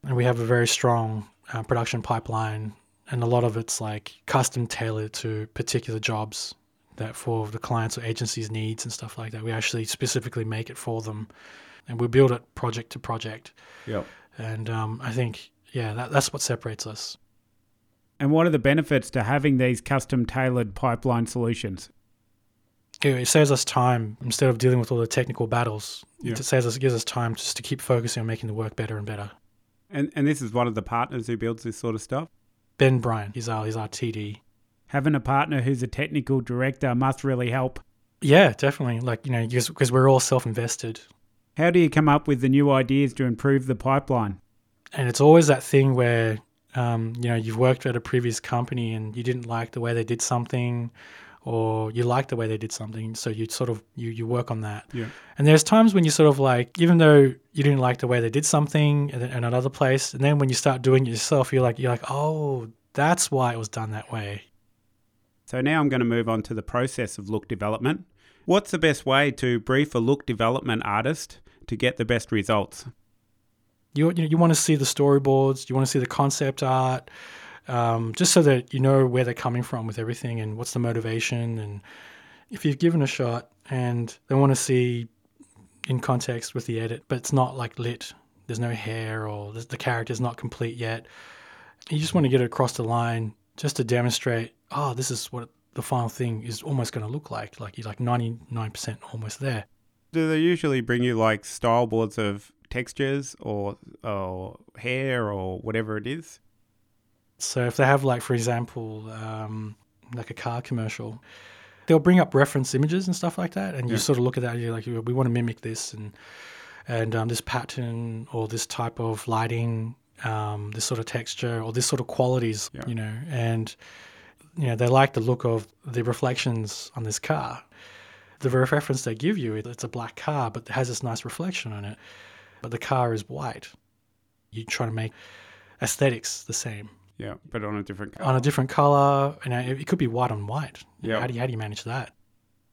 and we have a very strong uh, production pipeline. And a lot of it's like custom tailored to particular jobs that for the clients or agencies' needs and stuff like that. We actually specifically make it for them, and we build it project to project. Yep. And um, I think, yeah, that, that's what separates us. And what are the benefits to having these custom tailored pipeline solutions? It, it saves us time instead of dealing with all the technical battles. Yeah. It saves us, gives us time just to keep focusing on making the work better and better. And, and this is one of the partners who builds this sort of stuff. Ben Bryan, he's our, he's our TD. Having a partner who's a technical director must really help. Yeah, definitely. Like, you know, because we're all self invested. How do you come up with the new ideas to improve the pipeline? And it's always that thing where, um, you know, you've worked at a previous company and you didn't like the way they did something or you liked the way they did something. So you sort of, you, you work on that. Yeah. And there's times when you sort of like, even though you didn't like the way they did something in in another place, and then when you start doing it yourself, you're like, you're like, oh, that's why it was done that way. So now I'm going to move on to the process of look development. What's the best way to brief a look development artist to get the best results? You you, you want to see the storyboards, you want to see the concept art, um, just so that you know where they're coming from with everything and what's the motivation. And if you've given a shot and they want to see in context with the edit, but it's not like lit, there's no hair or the, character's not complete yet. You just want to get it across the line just to demonstrate, oh, this is what the final thing is almost going to look like. Like you're like 99% almost there. Do they usually bring you like style boards of textures or, or hair or whatever it is? So if they have like, for example, um, like a car commercial, they'll bring up reference images and stuff like that, and you sort of look at that and you're like, we want to mimic this and and um, this pattern or this type of lighting, um, this sort of texture or this sort of qualities, Yeah. you know, and you know they like the look of the reflections on this car. The reference they give you, it's a black car, but it has this nice reflection on it, but the car is white. You try to make aesthetics the same Yeah, but on a different color. on a different color, and it it could be white on white. Yeah. How do you, how do you manage that?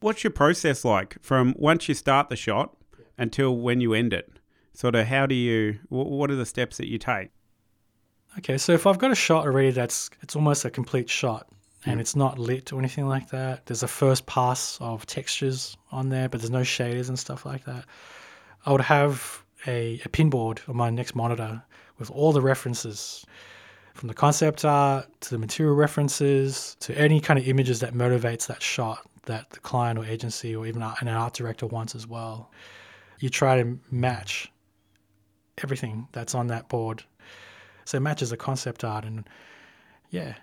What's your process like from once you start the shot until when you end it? Sort of how do you, what are the steps that you take? Okay, so if I've got a shot already that's it's almost a complete shot and it's not lit or anything like that. There's a first pass of textures on there, but there's no shaders and stuff like that. I would have a, a pinboard on my next monitor with all the references from the concept art to the material references to any kind of images that motivates that shot that the client or agency or even an art director wants as well. You try to match everything that's on that board so it matches the concept art and yeah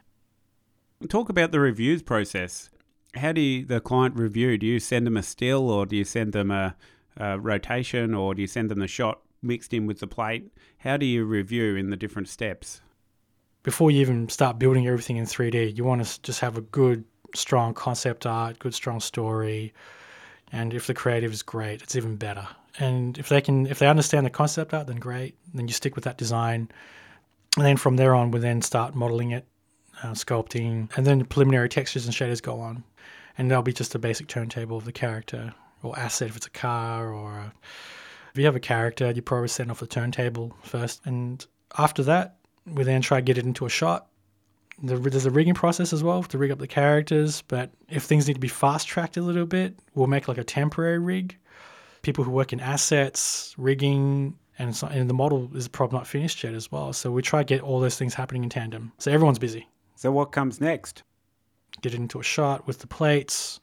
Talk about the reviews process. How do you, the client review? Do you send them a still or do you send them a, a rotation or do you send them the shot mixed in with the plate? How do you review in the different steps? before you even start building everything in 3d you want to just have a good strong concept art good strong story and if the creative is great it's even better and if they can if they understand the concept art then great then you stick with that design and then from there on we then start modeling it uh, sculpting, and then preliminary textures and shaders go on, and there'll be just a basic turntable of the character or asset if it's a car or a, if you have a character, you probably send off the turntable first, and after that, we then try to get it into a shot. The, there's a rigging process as well to rig up the characters, but if things need to be fast tracked a little bit, we'll make like a temporary rig. People who work in assets, rigging, and, so, and the model is probably not finished yet as well. So we try to get all those things happening in tandem. So everyone's busy. So what comes next? Get it into a shot with the plates,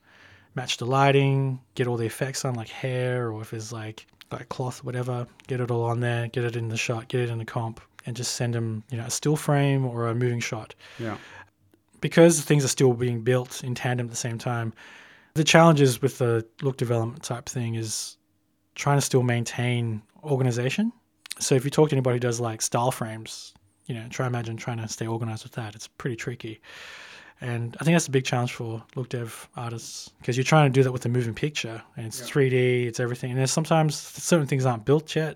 match the lighting, get all the effects on like hair or if it's like like cloth, whatever. Get it all on there, get it in the shot, get it in the comp, and just send them, you know, a still frame or a moving shot. Yeah. Because things are still being built in tandem at the same time, the challenges with the look development type thing is trying to still maintain organization. So if you talk to anybody who does like style frames, you know, try imagine trying to stay organized with that. It's pretty tricky. And I think that's a big challenge for look dev artists because you're trying to do that with a moving picture and it's yeah. 3D, it's everything. And there's sometimes certain things aren't built yet.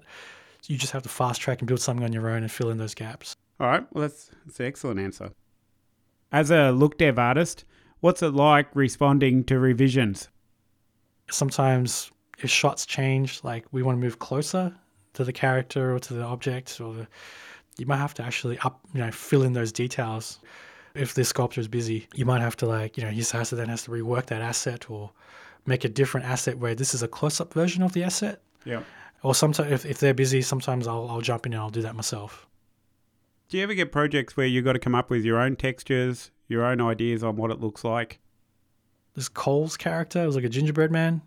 So you just have to fast track and build something on your own and fill in those gaps. All right. Well, that's, that's an excellent answer. As a look dev artist, what's it like responding to revisions? Sometimes if shots change, like we want to move closer to the character or to the object, or the, you might have to actually up, you know, fill in those details. If the sculptor is busy, you might have to like, you know, his asset then has to rework that asset or make a different asset where this is a close-up version of the asset. Yeah. Or sometimes if, if they're busy, sometimes I'll I'll jump in and I'll do that myself. Do you ever get projects where you've got to come up with your own textures, your own ideas on what it looks like? This Cole's character it was like a gingerbread man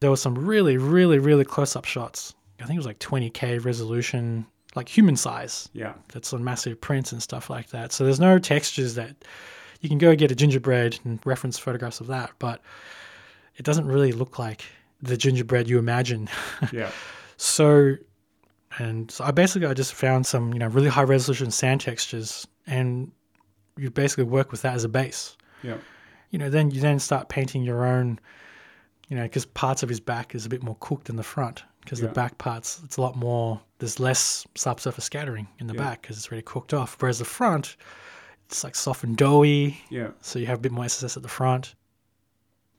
there were some really, really, really close up shots. I think it was like 20k resolution, like human size. Yeah. That's on massive prints and stuff like that. So there's no textures that you can go get a gingerbread and reference photographs of that, but it doesn't really look like the gingerbread you imagine. Yeah. so, and so I basically I just found some you know really high resolution sand textures, and you basically work with that as a base. Yeah. You know, then you then start painting your own you know, because parts of his back is a bit more cooked than the front. Because yeah. the back parts, it's a lot more. There's less subsurface scattering in the yeah. back because it's already cooked off. Whereas the front, it's like soft and doughy. Yeah. So you have a bit more SSS at the front.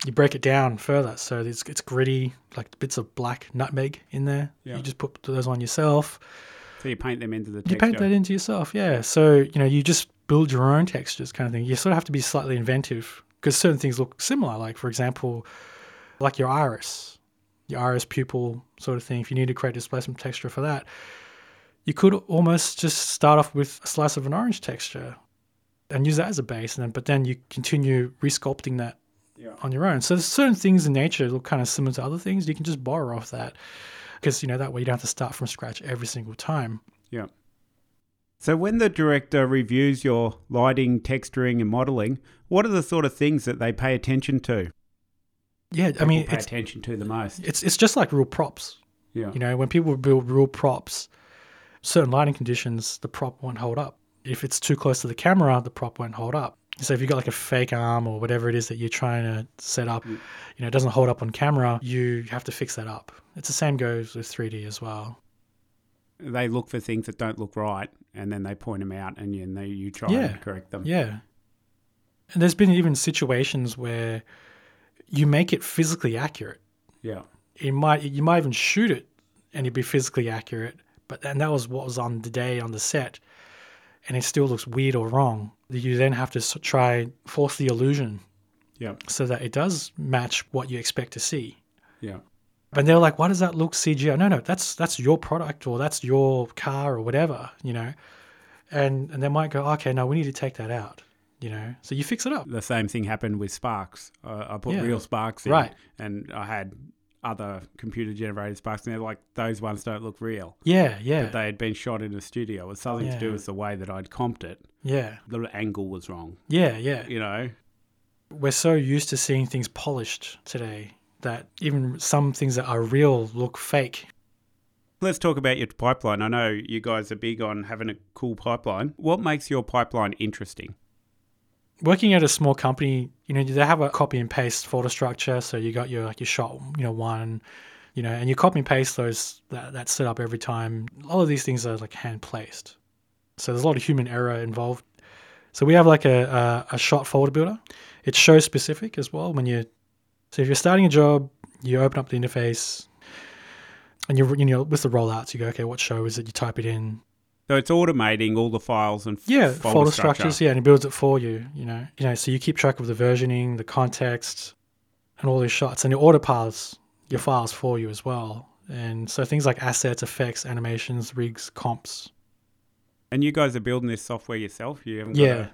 You break it down further, so it's it's gritty, like bits of black nutmeg in there. Yeah. You just put those on yourself. So you paint them into the texture. You paint that into yourself, yeah. So you know you just build your own textures, kind of thing. You sort of have to be slightly inventive because certain things look similar. Like for example, like your iris, your iris pupil sort of thing. If you need to create displacement texture for that, you could almost just start off with a slice of an orange texture and use that as a base, and then but then you continue resculpting that yeah. on your own. So there's certain things in nature that look kind of similar to other things. You can just borrow off that because you know that way you don't have to start from scratch every single time. Yeah. So when the director reviews your lighting, texturing, and modeling, what are the sort of things that they pay attention to? Yeah, I mean, pay attention to the most. It's it's just like real props. Yeah. You know, when people build real props, certain lighting conditions, the prop won't hold up. If it's too close to the camera, the prop won't hold up. So if you've got like a fake arm or whatever it is that you're trying to set up, mm. you know, it doesn't hold up on camera, you have to fix that up. It's the same goes with 3D as well. They look for things that don't look right, and then they point them out, and you, and they, you try yeah. and correct them. Yeah. And there's been even situations where you make it physically accurate. Yeah. You might you might even shoot it and it'd be physically accurate, but and that was what was on the day on the set, and it still looks weird or wrong. You then have to try force the illusion. Yeah. So that it does match what you expect to see. Yeah. But they're like, why does that look CGI? No, no, that's that's your product or that's your car or whatever, you know. And and they might go, okay, no, we need to take that out you know? So you fix it up. The same thing happened with sparks. Uh, i put yeah. real sparks in right. and i had other computer generated sparks and they're like those ones don't look real. Yeah yeah. But they had been shot in a studio. It was something yeah. to do with the way that i'd comped it. Yeah. The angle was wrong. Yeah yeah. You know? We're so used to seeing things polished today that even some things that are real look fake. Let's talk about your pipeline. I know you guys are big on having a cool pipeline. What makes your pipeline interesting? Working at a small company, you know, they have a copy and paste folder structure. So you got your like your shot, you know, one, you know, and you copy and paste those that, that set up every time. All of these things are like hand placed. So there's a lot of human error involved. So we have like a, a, a shot folder builder. It's show specific as well. When you so if you're starting a job, you open up the interface, and you're you know with the rollouts, you go okay, what show is it? You type it in. So it's automating all the files and f- Yeah, folder, folder, structure. structures. Yeah, and it builds it for you. You know, you know. So you keep track of the versioning, the context, and all these shots, and it auto paths your files for you as well. And so things like assets, effects, animations, rigs, comps. And you guys are building this software yourself. You haven't got Yeah, a-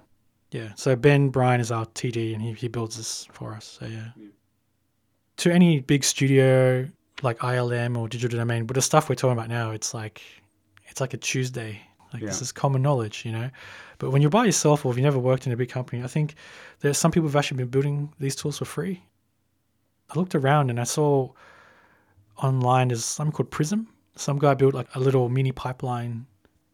yeah. So Ben Bryan is our TD, and he, he builds this for us. So yeah. To any big studio like ILM or Digital Domain, but the stuff we're talking about now, it's like it's like a Tuesday. Like this is common knowledge, you know. But when you're by yourself or if you've never worked in a big company, I think there's some people who've actually been building these tools for free. I looked around and I saw online there's something called Prism. Some guy built like a little mini pipeline.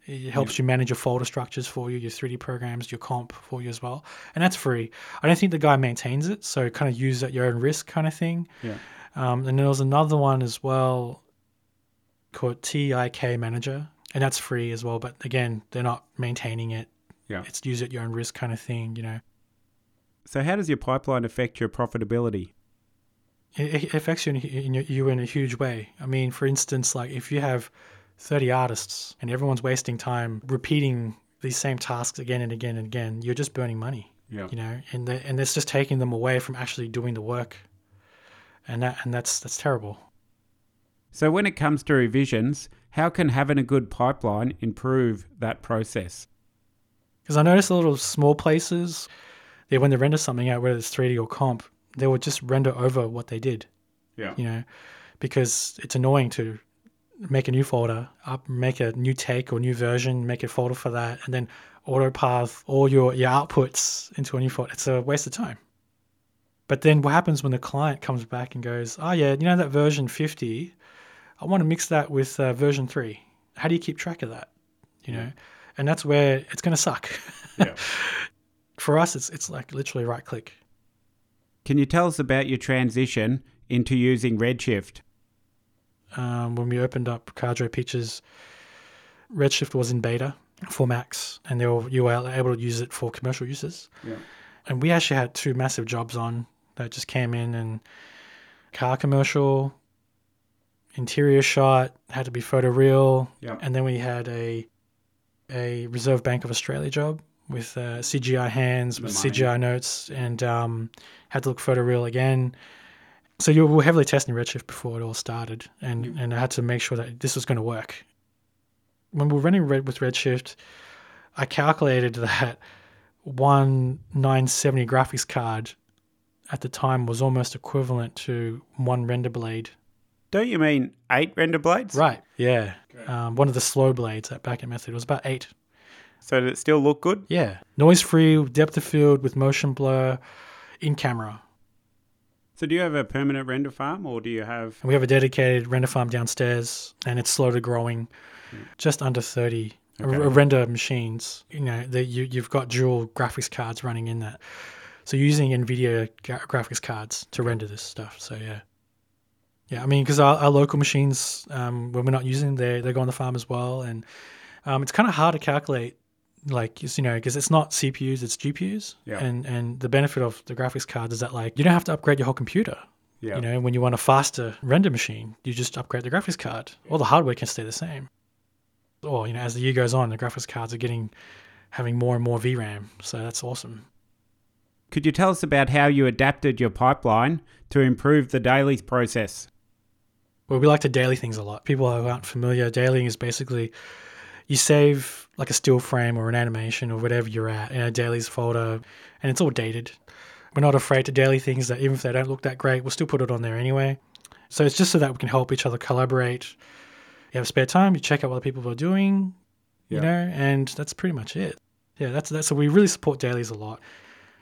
It helps you manage your folder structures for you, your 3D programs, your comp for you as well. And that's free. I don't think the guy maintains it, so kind of use at your own risk kind of thing. Yeah. Um, and there was another one as well called TIK Manager, and that's free as well. But again, they're not maintaining it. Yeah. It's use at your own risk kind of thing, you know. So how does your pipeline affect your profitability? it, it affects you in, in your, you in a huge way. I mean, for instance, like if you have 30 artists and everyone's wasting time repeating these same tasks again and again and again, you're just burning money, Yeah. you know, and the, and it's just taking them away from actually doing the work, and that and that's that's terrible. So when it comes to revisions, how can having a good pipeline improve that process? Because I noticed a lot of small places, they when they render something out, whether it's 3D or comp, they will just render over what they did. Yeah. you know, because it's annoying to make a new folder, up, make a new take or new version, make a folder for that, and then auto path all your, your outputs into a new folder. It's a waste of time. But then what happens when the client comes back and goes, oh, yeah, you know that version 50, I want to mix that with uh, version 3. How do you keep track of that? You know? And that's where it's going to suck. Yeah. For us, it's, it's like literally right click. Can you tell us about your transition into using Redshift? um, when we opened up Cadre Pictures, Redshift was in beta for Macs, and they were you were able to use it for commercial uses. Yeah. And we actually had two massive jobs on that just came in, and car commercial, interior shot had to be photo real, Yeah. and then we had a a Reserve Bank of Australia job with uh, CGI hands, with. CGI notes, and um, had to look photo real again. So you were heavily testing Redshift before it all started, and, and I had to make sure that this was going to work. When we were running Red with Redshift, I calculated that one 970 graphics card at the time was almost equivalent to one render blade. Don't you mean eight render blades? Right. Yeah. Um, one of the slow blades at Backend Method was about eight. So did it still look good? Yeah. Noise free, depth of field with motion blur in camera. So do you have a permanent render farm or do you have And we have a dedicated render farm downstairs, and it's slow to growing, just under 30 r- render machines. You know, that you, you've got dual graphics cards running in that. So you're using NVIDIA gra- graphics cards to render this stuff. So yeah. Yeah, I mean, because our, our local machines, um, when we're not using them, they, they go on the farm as well. And um, it's kind of hard to calculate, like, you know, because it's not CPUs, it's GPUs. Yeah. And, and the benefit of the graphics cards is that, like, you don't have to upgrade your whole computer. Yeah. You know, when you want a faster render machine, you just upgrade the graphics card. All the hardware can stay the same. Or, you know, as the year goes on, the graphics cards are getting having more and more VRAM. So that's awesome. Could you tell us about how you adapted your pipeline to improve the dailies process? Well, we like to daily things a lot. People who aren't familiar, dailying is basically you save like a still frame or an animation or whatever you're at in a dailies folder, and it's all dated. We're not afraid to daily things that even if they don't look that great, we'll still put it on there anyway. So it's just so that we can help each other collaborate. You have spare time, you check out what other people are doing, Yeah. you know, and that's pretty much it. Yeah, that's that's so we really support dailies a lot,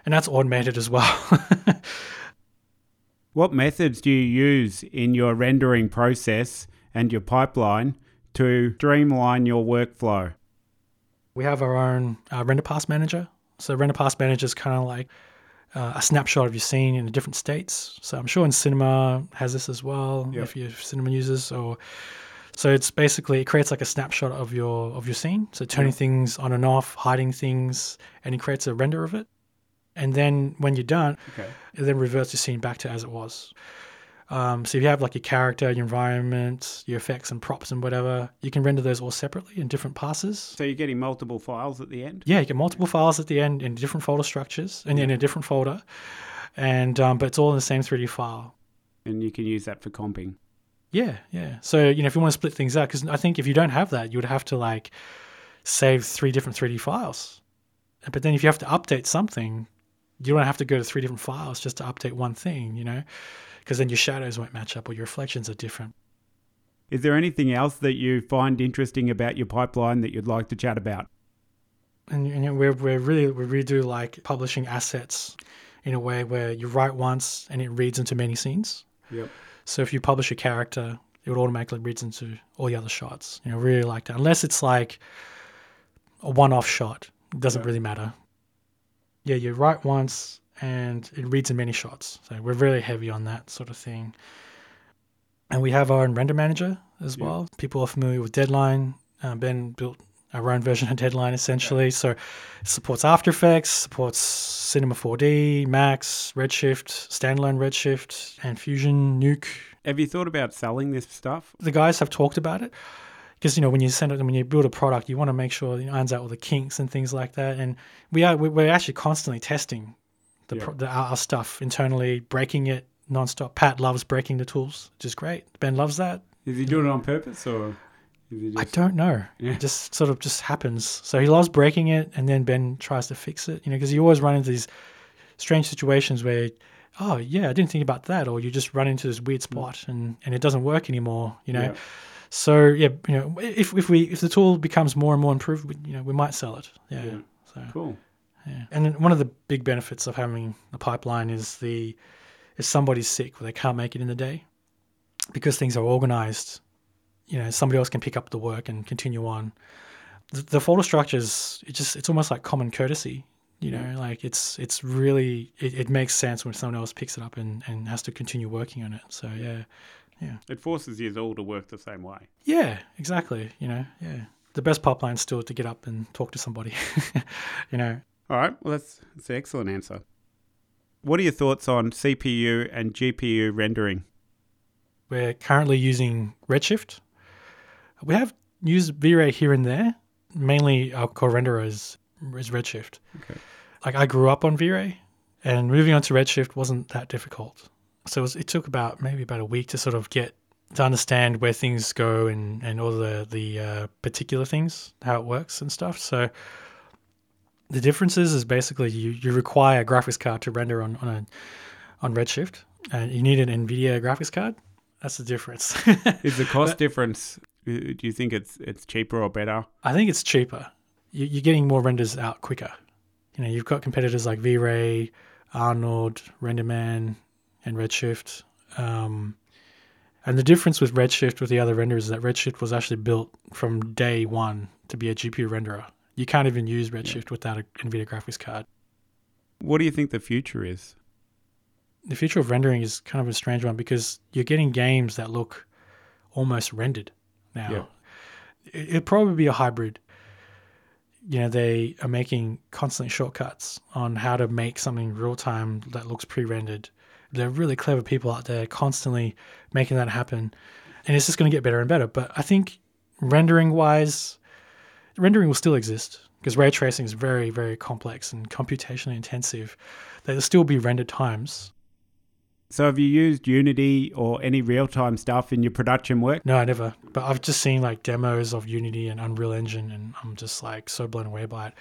and that's automated as well. What methods do you use in your rendering process and your pipeline to streamline your workflow? We have our own uh, render pass manager. So render pass manager is kind of like uh, a snapshot of your scene in the different states. So I'm sure in cinema has this as well Yep. if you're cinema users or So it's basically it creates like a snapshot of your of your scene. So turning things on and off, hiding things, and it creates a render of it. And then when you're done, Okay. it then reverts the scene back to as it was. Um, so if you have like your character, your environment, your effects and props and whatever, you can render those all separately in different passes. So you're getting multiple files at the end? Yeah, you get multiple files at the end in different folder structures and in a different folder, and um, but it's all in the same 3D file. And you can use that for comping. Yeah, yeah. So you know, if you want to split things out, because I think if you don't have that, you would have to like save three different 3D files. But then if you have to update something, you don't have to go to three different files just to update one thing, you know, because then your shadows won't match up or your reflections are different. Is there anything else that you find interesting about your pipeline that you'd like to chat about? And, know, we're, we're really we really do like publishing assets in a way where you write once and it reads into many scenes. Yep. So if you publish a character, it would automatically reads into all the other shots. You know, really like that. Unless it's like a one-off shot, it doesn't Yeah. really matter. Yeah, you write once and it reads in many shots. So we're really heavy on that sort of thing. And we have our own render manager as Yeah. well. People are familiar with Deadline. Uh, ben built our own version of Deadline essentially. So it supports After Effects, supports Cinema 4D, Max, Redshift, standalone Redshift, and Fusion, Nuke. Have you thought about selling this stuff? The guys have talked about it because you know when you send it when you build a product, you want to make sure it irons out all the kinks and things like that. And we are we- we're actually constantly testing the, Yeah. the our stuff internally, breaking it nonstop. Pat loves breaking the tools, which is great. Ben loves that. Is he doing it on purpose or he I don't know. Yeah. It just sort of just happens. So he loves breaking it, and then Ben tries to fix it. You know, because you always run into these strange situations where, oh yeah, I didn't think about that, or you just run into this weird mm. spot and and it doesn't work anymore. You know. Yeah. So yeah, you know, if if we if the tool becomes more and more improved, we, you know, we might sell it. Yeah. Yeah. So Cool. yeah. And one of the big benefits of having a pipeline is the if somebody's sick or they can't make it in the day, because things are organized, you know, somebody else can pick up the work and continue on. The, the folder structures, it just it's almost like common courtesy. You know, like it's it's really it, it makes sense when someone else picks it up and, and has to continue working on it. So yeah. It forces you all to work the same way. Yeah, exactly. You know, yeah. The best pipeline still to get up and talk to somebody. you know, All right. Well, that's, that's an excellent answer. What are your thoughts on CPU and GPU rendering? we're currently using Redshift. We have used V-Ray here and there. Mainly our core renderer is, is Redshift. Okay. Like I grew up on V-Ray and moving on to Redshift wasn't that difficult. So it, was, it took about maybe about a week to sort of get to understand where things go and, and all the the uh, particular things, how it works and stuff. So the differences is basically you, you require a graphics card to render on on a, on Redshift, and you need an NVIDIA graphics card. That's the difference. Is the cost difference? uh, Do you think it's it's cheaper or better? I think it's cheaper. You- You're getting more renders out quicker. You know, you've got competitors like V-Ray, Arnold, RenderMan, and Redshift. Um, and the difference with Redshift with the other renderers is that Redshift was actually built from day one to be a GPU renderer. You can't even use Redshift without a NVIDIA graphics card. What do you think the future is? The future of rendering is kind of a strange one because you're getting games that look almost rendered now. Yeah. It- It'd probably be a hybrid. You know, they are making constant shortcuts on how to make something real time that looks pre rendered. There are really clever people out there constantly making that happen. And it's just going to get better and better. But I think rendering wise, rendering will still exist because ray tracing is very, very complex and computationally intensive. There'll still be render times. So have you used Unity or any real time stuff in your production work? No, I never. But I've just seen like demos of Unity and Unreal Engine, and I'm just like so blown away by it.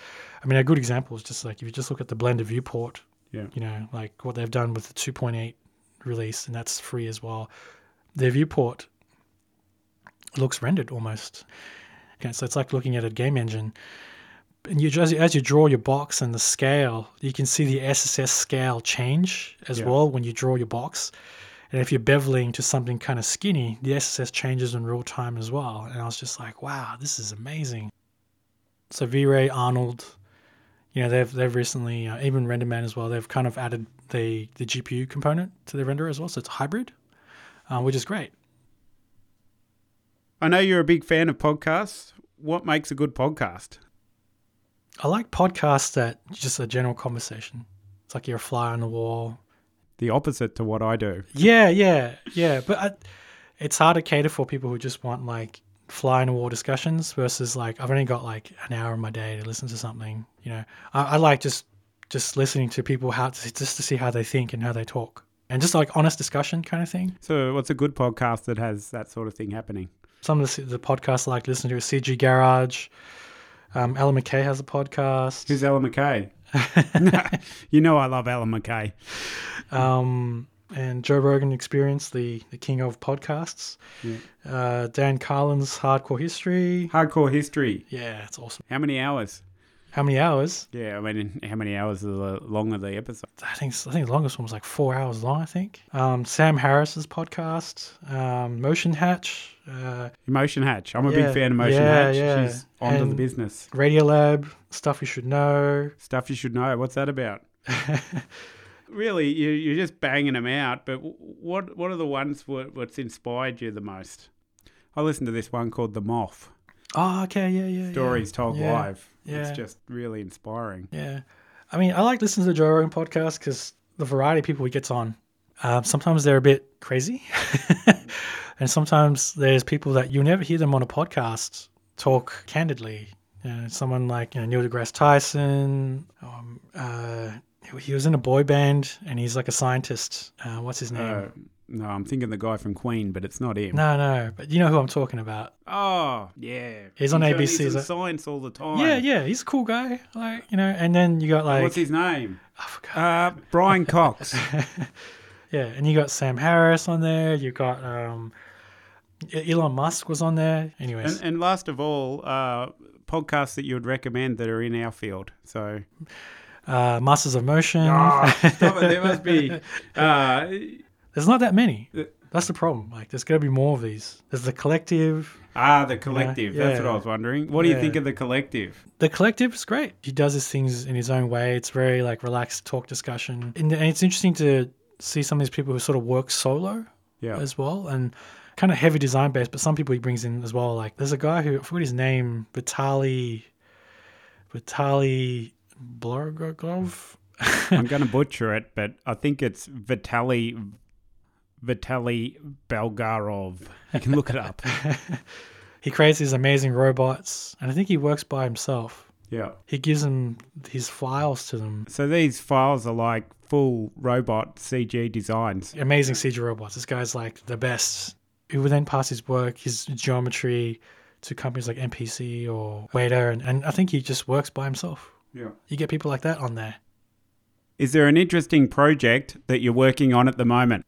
I mean, a good example is just like if you just look at the Blender viewport, Yeah. you know, like what they've done with the 2.8 release, and that's free as well. Their viewport looks rendered almost. Okay, so it's like looking at a game engine. And you just as you draw your box and the scale, you can see the SSS scale change as Yeah. well when you draw your box. And if you're beveling to something kind of skinny, the SSS changes in real time as well. And I was just like, wow, this is amazing. So V-Ray, Arnold, you know, they've they've recently uh, even RenderMan as well. They've kind of added the the GPU component to their render as well, so it's hybrid, uh, which is great. I know you're a big fan of podcasts. What makes a good podcast? I like podcasts that just a general conversation. It's like you're a fly on the wall. The opposite to what I do. Yeah, yeah, yeah. But I, it's hard to cater for people who just want like fly on the wall discussions versus like I've only got like an hour in my day to listen to something. You know, I, I like just just listening to people how to, just to see how they think and how they talk and just like honest discussion kind of thing. So, what's a good podcast that has that sort of thing happening? Some of the, the podcasts I like to listen to is CG Garage. Um, Allan McKay has a podcast. Who's Ellen McKay? you know I love Ellen McKay. um, and Joe Rogan Experience, the, the king of podcasts. Yeah. Uh, Dan Carlin's Hardcore History. Hardcore history. Yeah, it's awesome. How many hours? How many hours? Yeah, I mean, how many hours are the long of the episode? I think I think the longest one was like four hours long. I think. Um, Sam Harris's podcast, um, Motion Hatch, uh, Emotion Hatch. I'm a Yeah, big fan of Motion yeah, Hatch. yeah. She's onto the And- business. Radiolab, stuff you should know. Stuff you should know. What's that about? Really, you, you're just banging them out. But what what are the ones what, what's inspired you the most? I listened to this one called The Moth. oh, okay, yeah, yeah. yeah. Stories told Yeah, live. yeah. It's just really inspiring. Yeah. I mean, I like listening to the Joe Rogan podcast because the variety of people he gets on. Um, sometimes they're a bit crazy. and sometimes there's people that you'll never hear them on a podcast talk candidly. You know, someone like you know, Neil deGrasse Tyson. Um, uh, he was in a boy band and he's like a scientist. Uh, what's his name? Uh, no, I'm thinking the guy from Queen, but it's not him. no, no, but you know who I'm talking about. Oh, yeah. He's on ABC, He's in science all the time. Yeah, yeah, he's a cool guy. Like you know, and then you got like What's his name? I forgot. Uh, Brian Cox. Yeah, and you got Sam Harris on there. You got um, Elon Musk was on there. Anyways, and, and last of all, uh, podcasts that you would recommend that are in our field. So, uh, Masters of Motion. oh. There must be. Uh, There's not that many. Uh, That's the problem. Like, there's got to be more of these. There's the collective. ah, the collective. That's what. I was wondering. What do you think of the collective? The collective is great. He does his things in his own way. It's very like relaxed talk discussion, and, and it's interesting to see some of these people who sort of work solo Yeah. as well, and kind of heavy design based. But some people he brings in as well. Like there's a guy who I forgot his name, Vitali, Vitali Blorgov. I'm going to butcher it, but I think it's Vitaly Vitaly Bulgarov. You can look it up. he creates these amazing robots, and I think he works by himself. Yeah. He gives them his files to them. So these files are like full robot CG designs. Amazing CG robots. This guy's like the best. He would then pass his work, his geometry, to companies like MPC or Weta, and, and I think he just works by himself. Yeah. You get people like that on there. Is there an interesting project that you're working on at the moment?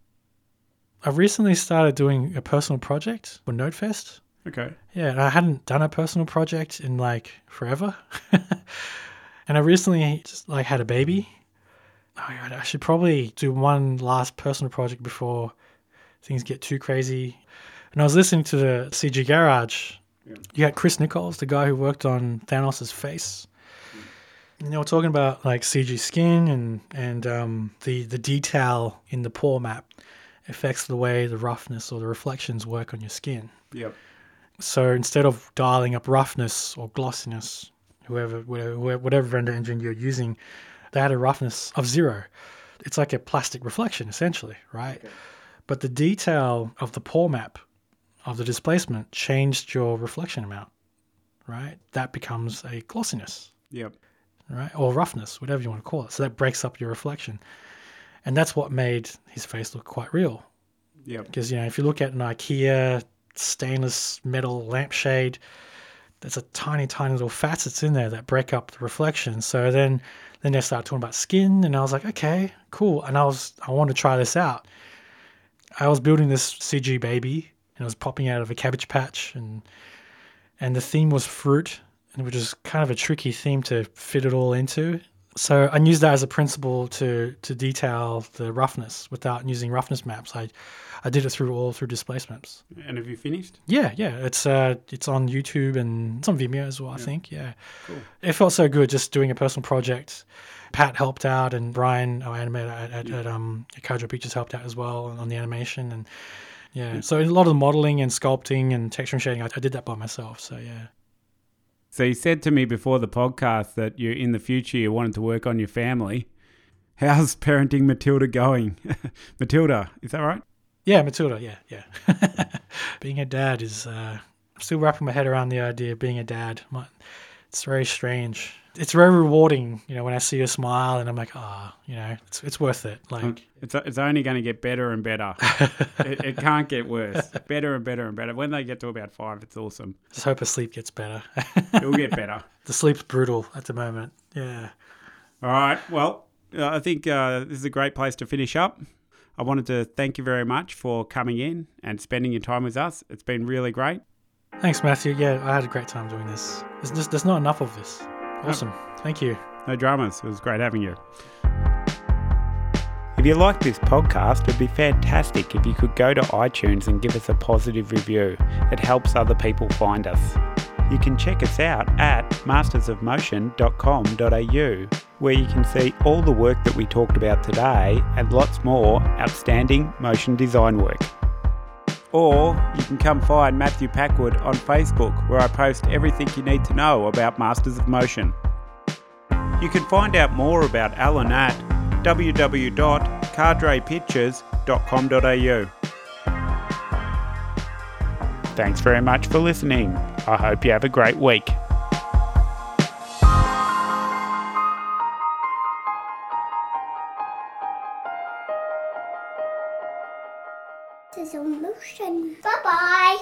I've recently started doing a personal project for NodeFest. Okay. Yeah, and I hadn't done a personal project in like forever. and I recently just like had a baby. Oh, God, I should probably do one last personal project before things get too crazy. And I was listening to the CG Garage. Yeah. You had Chris Nichols, the guy who worked on Thanos' face. And they were talking about like CG skin and and um, the the detail in the pore map affects the way the roughness or the reflections work on your skin. Yep. So instead of dialing up roughness or glossiness, whoever, whatever, whatever render engine you're using, they had a roughness of zero. It's like a plastic reflection, essentially, right? But the detail of the pore map of the displacement changed your reflection amount, right? That becomes a glossiness, Yep. Right? Or roughness, whatever you want to call it. So that breaks up your reflection. And that's what made his face look quite real. Yep. Because you know, if you look at an IKEA stainless metal lampshade, there's a tiny, tiny little facets in there that break up the reflection. So then, then they start talking about skin, and I was like, okay, cool. And I was, I wanted to try this out. I was building this CG baby, and it was popping out of a cabbage patch, and and the theme was fruit, and which is kind of a tricky theme to fit it all into. So I used that as a principle to to detail the roughness without using roughness maps. I I did it through all through displacements. And have you finished? Yeah, yeah, it's uh it's on YouTube and it's on Vimeo as well. I think. Yeah, Cool. it felt so good just doing a personal project. Pat helped out, and Brian, our animator at, at, Yeah. at um at Kajo Pictures helped out as well on the animation, and Yeah. So a lot of the modeling and sculpting and texture and shading, I, I did that by myself. So yeah. So you said to me before the podcast that you in the future you wanted to work on your family. How's parenting Matilda going? Matilda, is that right? Yeah, Matilda. Yeah, yeah. being a dad is. Uh, I'm still wrapping my head around the idea of being a dad. It's very strange. It's very rewarding, you know, when I see her smile and I'm like, ah, you know, it's it's worth it. Like It's it's only going to get better and better. it, it can't get worse. Better and better and better. When they get to about five, it's awesome. just hope her sleep gets better. It'll get better. the sleep's brutal at the moment. Yeah. All right. Well, uh, I think uh, this is a great place to finish up. I wanted to thank you very much for coming in and spending your time with us. It's been really great. Thanks, Matthew. Yeah, I had a great time doing this. There's just there's not enough of this. Awesome. Thank you. No dramas. It was great having you. If you like this podcast, it'd be fantastic if you could go to iTunes and give us a positive review. It helps other people find us. You can check us out at mastersofmotion.com.au, where you can see all the work that we talked about today and lots more outstanding motion design work. Or you can come find Matthew Packwood on Facebook, where I post everything you need to know about Masters of Motion. You can find out more about Alan at www.cardrepictures.com.au. Thanks very much for listening. I hope you have a great week. This is motion. Bye bye.